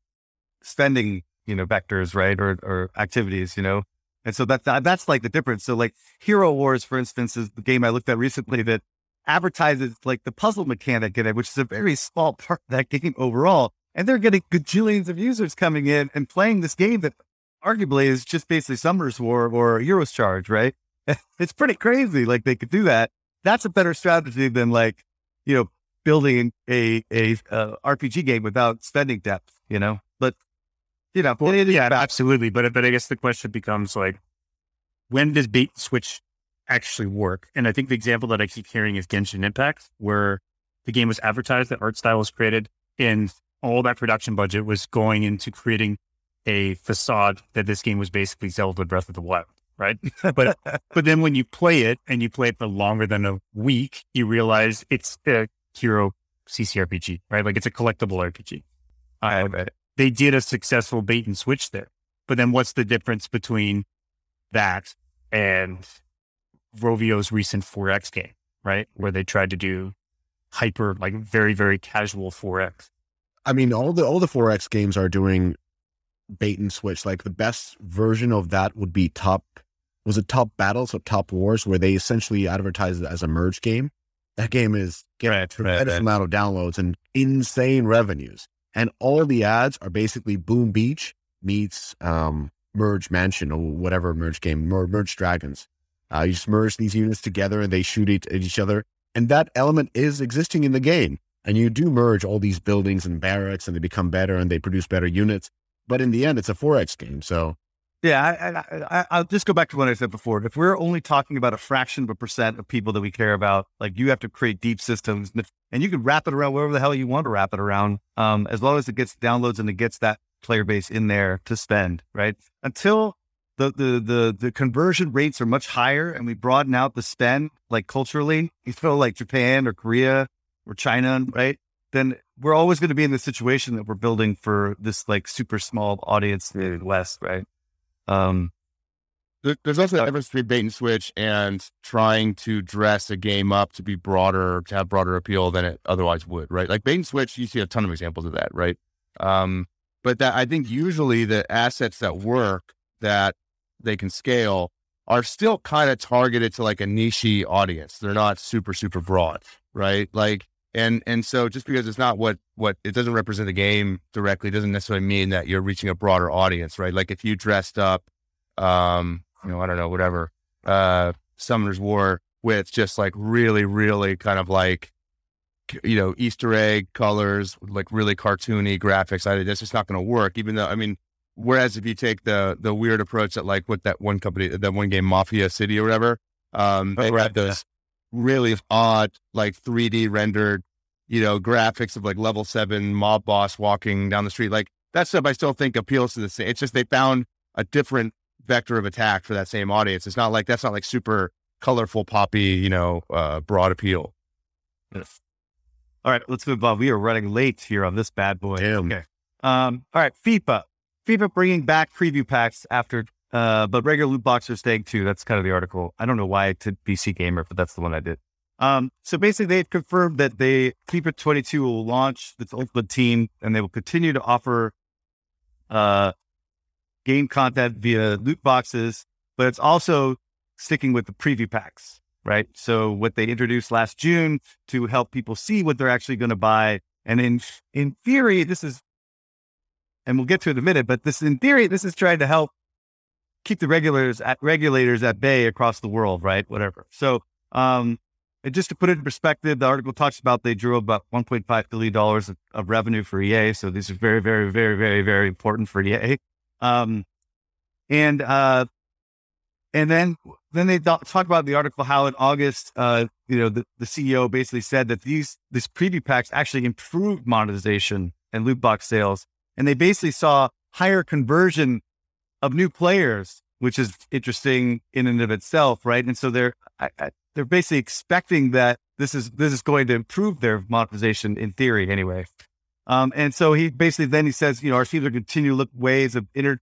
spending, you know, vectors, right, or or activities, you know. And so that, that that's like the difference. So like Hero Wars, for instance, is the game I looked at recently that advertises like the puzzle mechanic in it, which is a very small part of that game overall. And they're getting gajillions of users coming in and playing this game that arguably is just basically Summoner's War or Heroes Charge, right? [laughs] it's pretty crazy. Like they could do that. That's a better strategy than like, you know, building a, a, uh, a RPG game without spending depth, you know, but you know, well, yeah, absolutely. But, but I guess the question becomes like, when does bait switch actually work. And I think the example that I keep hearing is Genshin Impact, where the game was advertised, the art style was created, and all that production budget was going into creating a facade that this game was basically Zelda Breath of the Wild, right? [laughs] but but then when you play it and you play it for longer than a week, you realize it's a hero CCRPG, right? Like it's a collectible RPG. Um, they did a successful bait and switch there. But then what's the difference between that and Rovio's recent 4X game, right? Where they tried to do hyper, like very, very casual 4X. I mean, all the all the 4X games are doing bait and switch. Like the best version of that would be top was it top battles or top wars where they essentially advertised it as a merge game. That game is getting right, a tremendous right, amount of downloads and insane revenues. And all the ads are basically Boom Beach meets um, Merge Mansion or whatever merge game, Merge Dragons. Uh, you just merge these units together and they shoot at each other. And that element is existing in the game. And you do merge all these buildings and barracks and they become better and they produce better units. But in the end, it's a 4X game. So, yeah, I, will just go back to what I said before. If we're only talking about a fraction of a percent of people that we care about, like you have to create deep systems and you can wrap it around wherever the hell you want to wrap it around, um, as long as it gets downloads and it gets that player base in there to spend, right? Until the, the the the conversion rates are much higher and we broaden out the spend like culturally you feel like japan or korea or china right then we're always going to be in the situation that we're building for this like super small audience in the west right um there's also a difference between bait and switch and trying to dress a game up to be broader, to have broader appeal than it otherwise would, right? Like bait and switch, you see a ton of examples of that, right? Um, but that I think usually the assets that work that they can scale are still kind of targeted to like a niche audience. They're not super, super broad, right? Like, and and so just because it's not what what it doesn't represent the game directly doesn't necessarily mean that you're reaching a broader audience, right? Like if you dressed up, um, you know, I don't know, whatever, uh, Summoner's War with just like really, really kind of like you know Easter egg colors, like really cartoony graphics. I that's just not going to work. Even though I mean, whereas if you take the the weird approach that like with that one company, that one game Mafia City or whatever, um, they have those really odd like 3D rendered, you know, graphics of like level seven mob boss walking down the street. Like that stuff, I still think appeals to the same. It's just they found a different vector of attack for that same audience. It's not like that's not like super colorful, poppy, you know, uh, broad appeal. Yes. All right, let's move on. We are running late here on this bad boy. Damn. Okay. Um, all right, FIFA. FIFA bringing back preview packs after, uh, but regular loot boxes are staying too. That's kind of the article. I don't know why to PC Gamer, but that's the one I did. Um, so basically, they've confirmed that they FIFA 22 will launch its Ultimate Team, and they will continue to offer uh, game content via loot boxes, but it's also sticking with the preview packs right? So what they introduced last June to help people see what they're actually going to buy. And in, in theory, this is, and we'll get to it in a minute, but this, in theory, this is trying to help keep the regulators at regulators at bay across the world, right? Whatever. So, um, just to put it in perspective, the article talks about they drew about $1.5 billion of, of revenue for EA. So these are very, very, very, very, very important for EA. Um, and, uh, and then then they talk about the article how in August, uh, you know, the, the CEO basically said that these this preview packs actually improved monetization and loot box sales, and they basically saw higher conversion of new players, which is interesting in and of itself, right? And so they're I, I, they're basically expecting that this is this is going to improve their monetization in theory, anyway. Um, and so he basically then he says, you know, our teams are continue to look ways of inter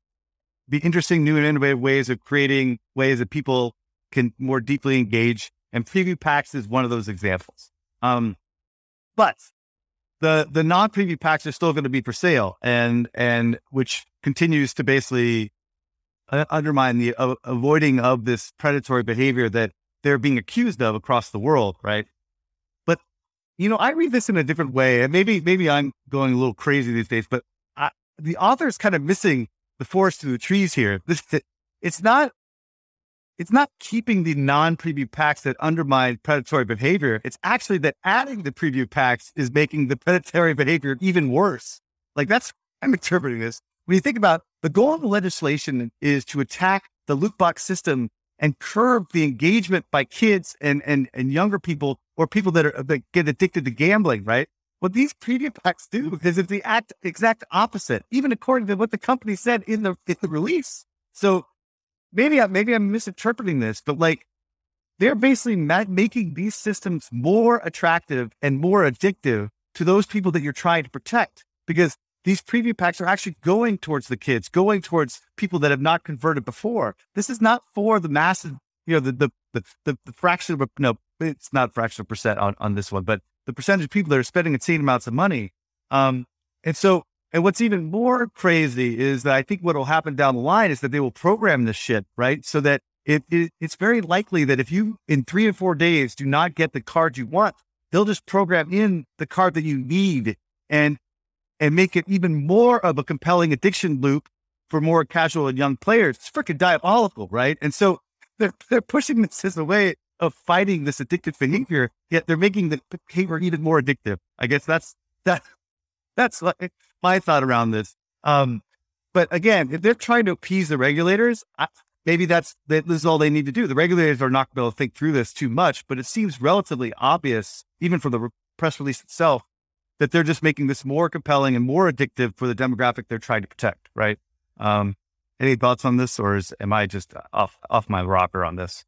be interesting, new and innovative ways of creating ways that people can more deeply engage. And preview packs is one of those examples. Um, but the the non preview packs are still going to be for sale, and and which continues to basically uh, undermine the uh, avoiding of this predatory behavior that they're being accused of across the world, right? But you know, I read this in a different way, and maybe maybe I'm going a little crazy these days, but I, the author is kind of missing the forest through the trees here. This it's not it's not keeping the non-preview packs that undermine predatory behavior. It's actually that adding the preview packs is making the predatory behavior even worse. Like that's I'm interpreting this. When you think about the goal of the legislation is to attack the loot box system and curb the engagement by kids and and and younger people or people that are that get addicted to gambling, right? what these preview packs do because it's the act exact opposite, even according to what the company said in the in the release. So maybe I maybe I'm misinterpreting this, but like they're basically ma- making these systems more attractive and more addictive to those people that you're trying to protect because these preview packs are actually going towards the kids, going towards people that have not converted before. This is not for the massive, you know, the the the, the, the fraction of no, it's not fraction of percent on, on this one, but the percentage of people that are spending insane amounts of money. Um, and so, and what's even more crazy is that I think what will happen down the line is that they will program this shit, right? So that it, it, it's very likely that if you in three or four days do not get the card you want, they'll just program in the card that you need and and make it even more of a compelling addiction loop for more casual and young players. It's freaking diabolical, right? And so they're they're pushing this as a way of fighting this addictive behavior, yet they're making the behavior even more addictive. I guess that's that that's like my thought around this. Um, but again, if they're trying to appease the regulators, I, maybe that's that this is all they need to do. The regulators are not going to be able to think through this too much, but it seems relatively obvious, even from the re- press release itself, that they're just making this more compelling and more addictive for the demographic they're trying to protect. Right? Um, any thoughts on this, or is am I just off off my rocker on this?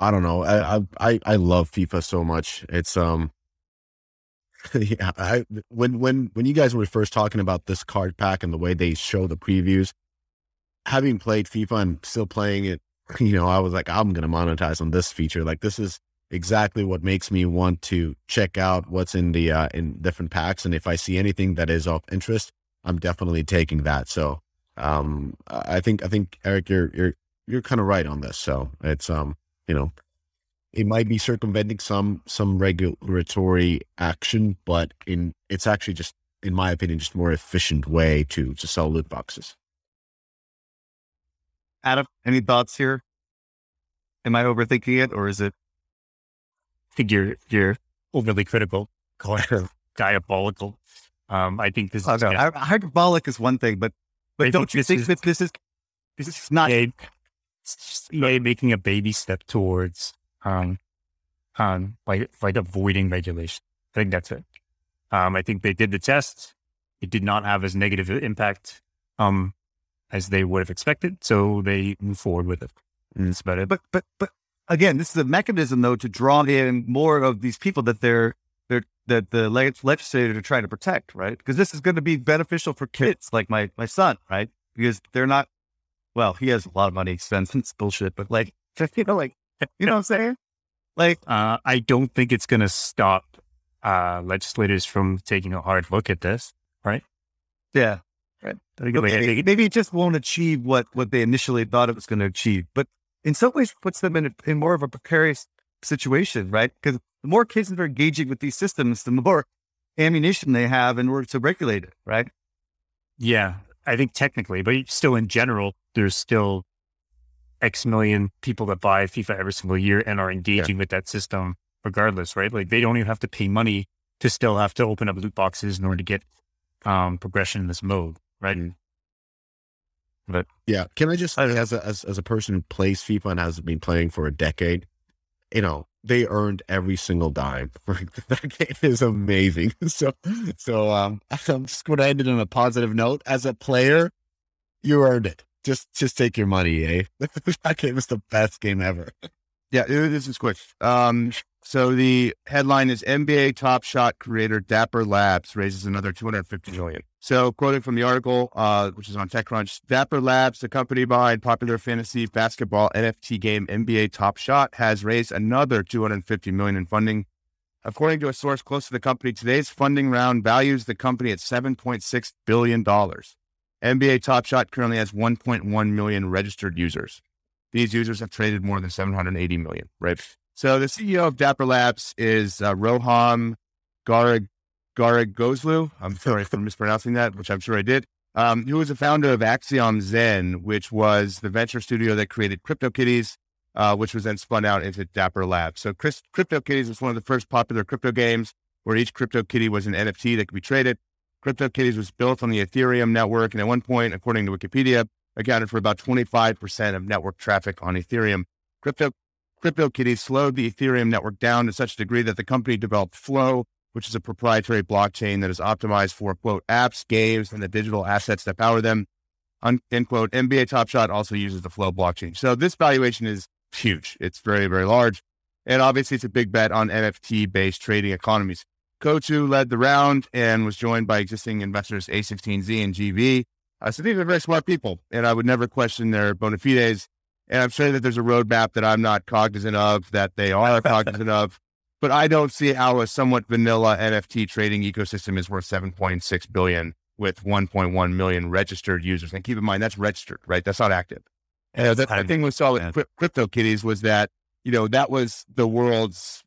I don't know. I I I love FIFA so much. It's um [laughs] yeah, I when when when you guys were first talking about this card pack and the way they show the previews, having played FIFA and still playing it, [laughs] you know, I was like, I'm gonna monetize on this feature. Like this is exactly what makes me want to check out what's in the uh in different packs. And if I see anything that is of interest, I'm definitely taking that. So um I think I think Eric, you're you're you're kind of right on this. So it's um, you know, it might be circumventing some some regulatory action, but in it's actually just, in my opinion, just a more efficient way to to sell loot boxes. Adam, any thoughts here? Am I overthinking it, or is it? I think you're you're overly critical, [laughs] calling diabolical. Um, I think this Oh, is no, yeah, hy- hyperbolic is one thing, but but I don't think you this think is- that this is this is not? a, it's just a- making a baby step towards um, um, like like avoiding regulation. I think that's it. Um, I think they did the test. It did not have as negative impact um, as they would have expected, so they move forward with it. And that's about it. But but but again, this is a mechanism though to draw in more of these people that they're they're that the leg- legislators are trying to protect, right? Because this is going to be beneficial for kids like my my son, right? Because they're not. Well, he has a lot of money spent. It's bullshit, but like [laughs] you know, like [laughs] you know what I'm saying? Like Uh, I don't think it's going to stop uh, legislators from taking a hard look at this. Right? Yeah, I think Okay, they- they- maybe it just won't achieve what what they initially thought it was going to achieve, but in some ways puts them in a, in more of a precarious situation, right? Because the more kids that are engaging with these systems, the more ammunition they have in order to regulate it, right? Yeah, I think technically, but still in general, there's still X million people that buy FIFA every single year and are engaging with that system regardless, right? Like they don't even have to pay money to still have to open up loot boxes in order to get um, progression in this mode, right? And but yeah. Can I just, as a, as, as a person who plays FIFA and has been playing for a decade, you know, they earned every single dime. [laughs] that game is amazing. [laughs] So, so, um, [laughs] I'm just going to end it on a positive note. As a player, you earned it. Just, just take your money, eh? [laughs] that game is the best game ever. Yeah, this is quick. Um, so the headline is NBA Top Shot creator Dapper Labs raises another 250 million. So quoting from the article, uh, which is on TechCrunch, Dapper Labs, the company behind popular fantasy basketball NFT game NBA Top Shot, has raised another 250 million in funding. According to a source close to the company, today's funding round values the company at 7.6 billion dollars. NBA Top Shot currently has 1.1 million registered users. These users have traded more than 780 million, right? So the CEO of Dapper Labs is uh, Roham Garag Gharegozlou. I'm sorry for mispronouncing that, which I'm sure I did. Um, who was the founder of Axiom Zen, which was the venture studio that created CryptoKitties, uh, which was then spun out into Dapper Labs. So Chris, CryptoKitties was one of the first popular crypto games where each CryptoKitty was an NFT that could be traded. CryptoKitties was built on the Ethereum network, and at one point, according to Wikipedia, accounted for about 25% of network traffic on Ethereum. Crypto CryptoKitties slowed the Ethereum network down to such a degree that the company developed Flow, which is a proprietary blockchain that is optimized for quote apps, games, and the digital assets that power them. Un- end quote. NBA Top Shot also uses the Flow blockchain. So this valuation is huge. It's very, very large. And obviously it's a big bet on NFT based trading economies. Coatue led the round and was joined by existing investors A16Z and GV. Uh, so these are very smart people, and I would never question their bona fides. And I'm sure that there's a roadmap that I'm not cognizant of, that they are [laughs] cognizant of. But I don't see how a somewhat vanilla NFT trading ecosystem is worth 7.6 billion with 1.1 million registered users. And keep in mind that's registered, right? That's not active. And the, the thing we saw with Cryp- CryptoKitties was that you know that was the world's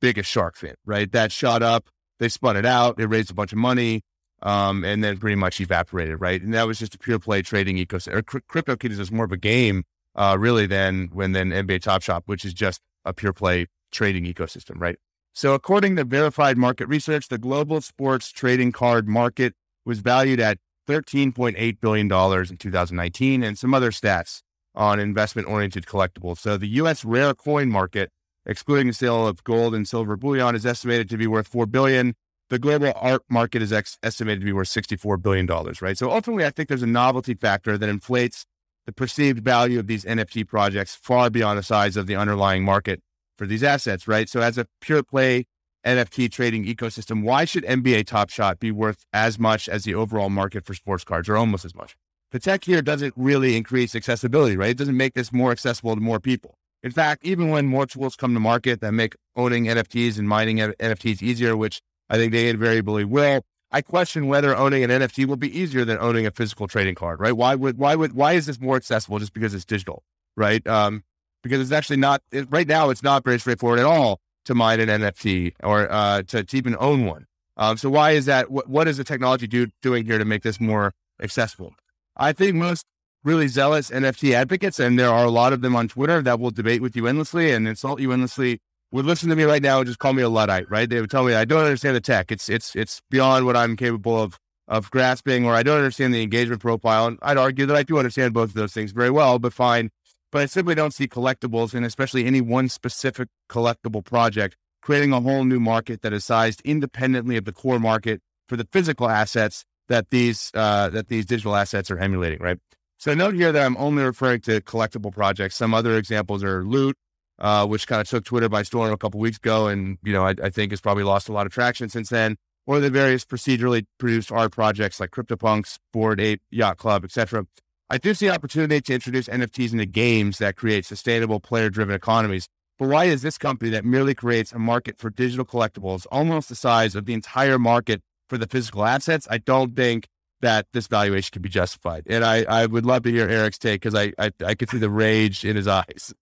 biggest shark fin, right? That shot up, they spun it out, it raised a bunch of money, um, and then pretty much evaporated, right? And that was just a pure play trading ecosystem. Or Cry- CryptoKitties is more of a game, uh, really, than when then NBA Top Shot, which is just a pure play trading ecosystem, right? So, according to verified market research, the global sports trading card market was valued at $13.8 billion in 2019 and some other stats on investment oriented collectibles. So, the US rare coin market, excluding the sale of gold and silver bullion, is estimated to be worth 4 billion. The global art market is ex- estimated to be worth $64 billion, right? So, ultimately, I think there's a novelty factor that inflates the perceived value of these NFT projects far beyond the size of the underlying market for these assets, right? So as a pure play NFT trading ecosystem, why should NBA Top Shot be worth as much as the overall market for sports cards or almost as much? The tech here doesn't really increase accessibility, right? It doesn't make this more accessible to more people. In fact, even when more tools come to market that make owning NFTs and mining NFTs easier, which I think they invariably will, I question whether owning an NFT will be easier than owning a physical trading card, right? Why would why would why is this more accessible just because it's digital? right? Um, because it's actually not it, right now. It's not very straightforward at all to mine an NFT or uh, to, to even own one. Um, so why is that? What, is the technology do, doing here to make this more accessible? I think most really zealous NFT advocates, and there are a lot of them on Twitter that will debate with you endlessly and insult you endlessly, would listen to me right now and just call me a luddite. Right? They would tell me I don't understand the tech. It's it's it's beyond what I'm capable of of grasping, or I don't understand the engagement profile. And I'd argue that I do understand both of those things very well, but fine. But I simply don't see collectibles, and especially any one specific collectible project, creating a whole new market that is sized independently of the core market for the physical assets that these uh, that these digital assets are emulating. Right. So note here that I'm only referring to collectible projects. Some other examples are Loot, uh, which kind of took Twitter by storm a couple weeks ago, and you know I, I think has probably lost a lot of traction since then or the various procedurally produced art projects like CryptoPunks, Bored Ape, Yacht Club, etc. I do see opportunity to introduce NFTs into games that create sustainable player-driven economies. But why is this company that merely creates a market for digital collectibles almost the size of the entire market for the physical assets? I don't think that this valuation can be justified. And I, I would love to hear Eric's take because I, I I could see the rage in his eyes.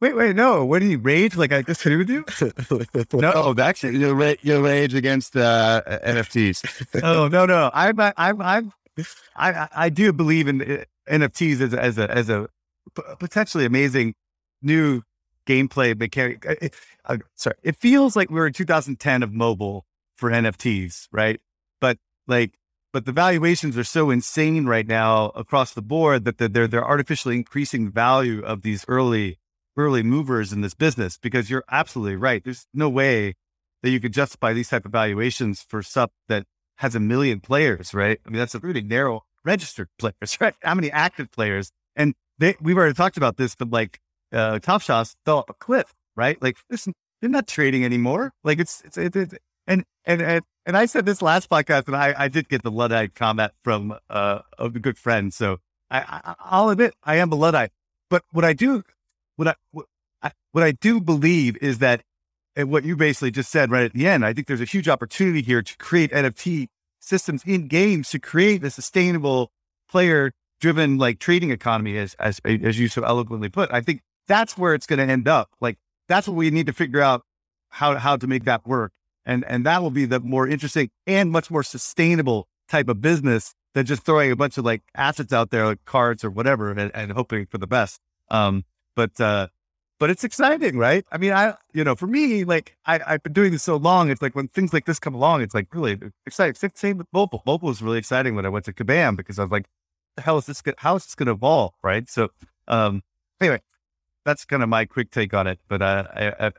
Wait, wait, no. What did he rage? Like I disagree with you? [laughs] no, actually, your, ra- you rage against uh, [laughs] NFTs. oh no, no. I'm, I'm, I'm, I, I do believe in uh, NFTs as a, as a, as a potentially amazing new gameplay mechanic. Uh, uh, sorry, it feels like we are in 2010 of mobile for NFTs, right? But like, but the valuations are so insane right now across the board that they're they're artificially increasing the value of these early early movers in this business because you're absolutely right. There's no way that you could justify these type of valuations for stuff that has a million players, right? I mean, that's a really narrow registered players, [laughs] right? How many active players? And they, we've already talked about this, but like uh, Top Shots fell off a cliff, right? Like listen, they're not trading anymore. Like it's, it's, it's, it's and, and, and, and I said this last podcast and I, I did get the Luddite comment from uh, a good friend. So I, I, I'll admit I am a Luddite, but what I do what I, what I, what I do believe is that and what you basically just said right at the end, I think there's a huge opportunity here to create NFT systems in games to create a sustainable player driven like trading economy as, as, as you so eloquently put. I think that's where it's going to end up. Like that's what we need to figure out how, how to make that work. And, and that will be the more interesting and much more sustainable type of business than just throwing a bunch of like assets out there, like cards or whatever, and, and hoping for the best. Um, but uh, but it's exciting, right? I mean, I you know, for me, like I, I've been doing this so long, it's like when things like this come along, it's like really exciting. Same with mobile. Mobile was really exciting when I went to Kabam because I was like, the hell is this? How is this going to evolve, right? So, um, anyway, that's kind of my quick take on it. But uh, I,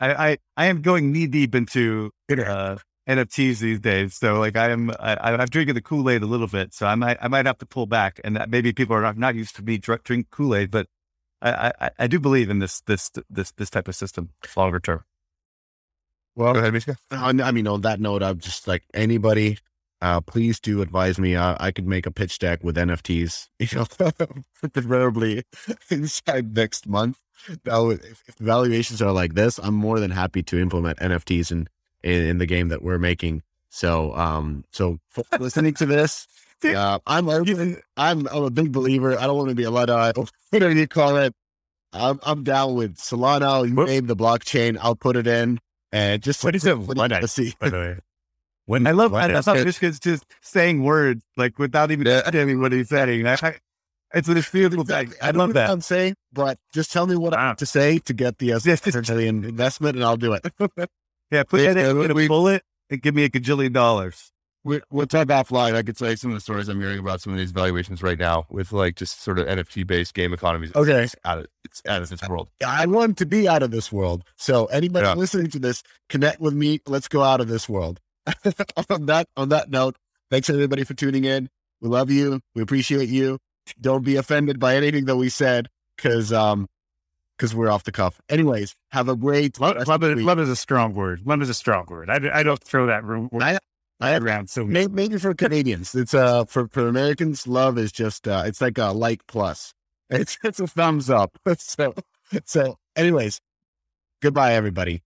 I, I, I am going knee deep into uh, NFTs these days. So like I am, I, I'm drinking the Kool Aid a little bit. So I might, I might have to pull back. And maybe people are not, not used to me drink Kool Aid, but I, I, I do believe in this this this this type of system longer term. Well, Go ahead. I mean, on that note, I'm just like anybody. Uh, please do advise me. Uh, I could make a pitch deck with NFTs, [laughs] you know, preferably inside next month. Would, if, if valuations are like this, I'm more than happy to implement NFTs in, in, in the game that we're making. So, um, so listening to this, [laughs] yeah, I'm I'm, I'm a big believer. I don't want to be a luddite, whatever you call it. I'm I'm down with Solana. You name the blockchain, I'll put it in, and just what is [laughs] it? Luddite, see. By the way. When I love, I, I thought Mishka's just saying words like without even yeah. understanding what he's saying. I, I, it's a beautiful thing. I, I love that. I'm saying, but just tell me what. I have to say to get the uh, investment, and I'll do it. [laughs] yeah, put it in a bullet and give me a gajillion dollars we we'll talk offline. I could say some of the stories I'm hearing about some of these valuations right now with like just sort of NFT based game economies. Okay. It's out of, it's out of this world. I want to be out of this world. So anybody yeah. listening to this, connect with me. Let's go out of this world. [laughs] on that, on that note, thanks everybody for tuning in. We love you. We appreciate you. Don't be offended by anything that we said because, um, because we're off the cuff. Anyways, have a great love. Love, love is a strong word. Love is a strong word. I, I don't throw that room. I, I around so maybe, maybe for [laughs] Canadians, it's uh for for Americans, love is just uh it's like a like plus. [laughs] It's it's a thumbs up. so so anyways, goodbye everybody.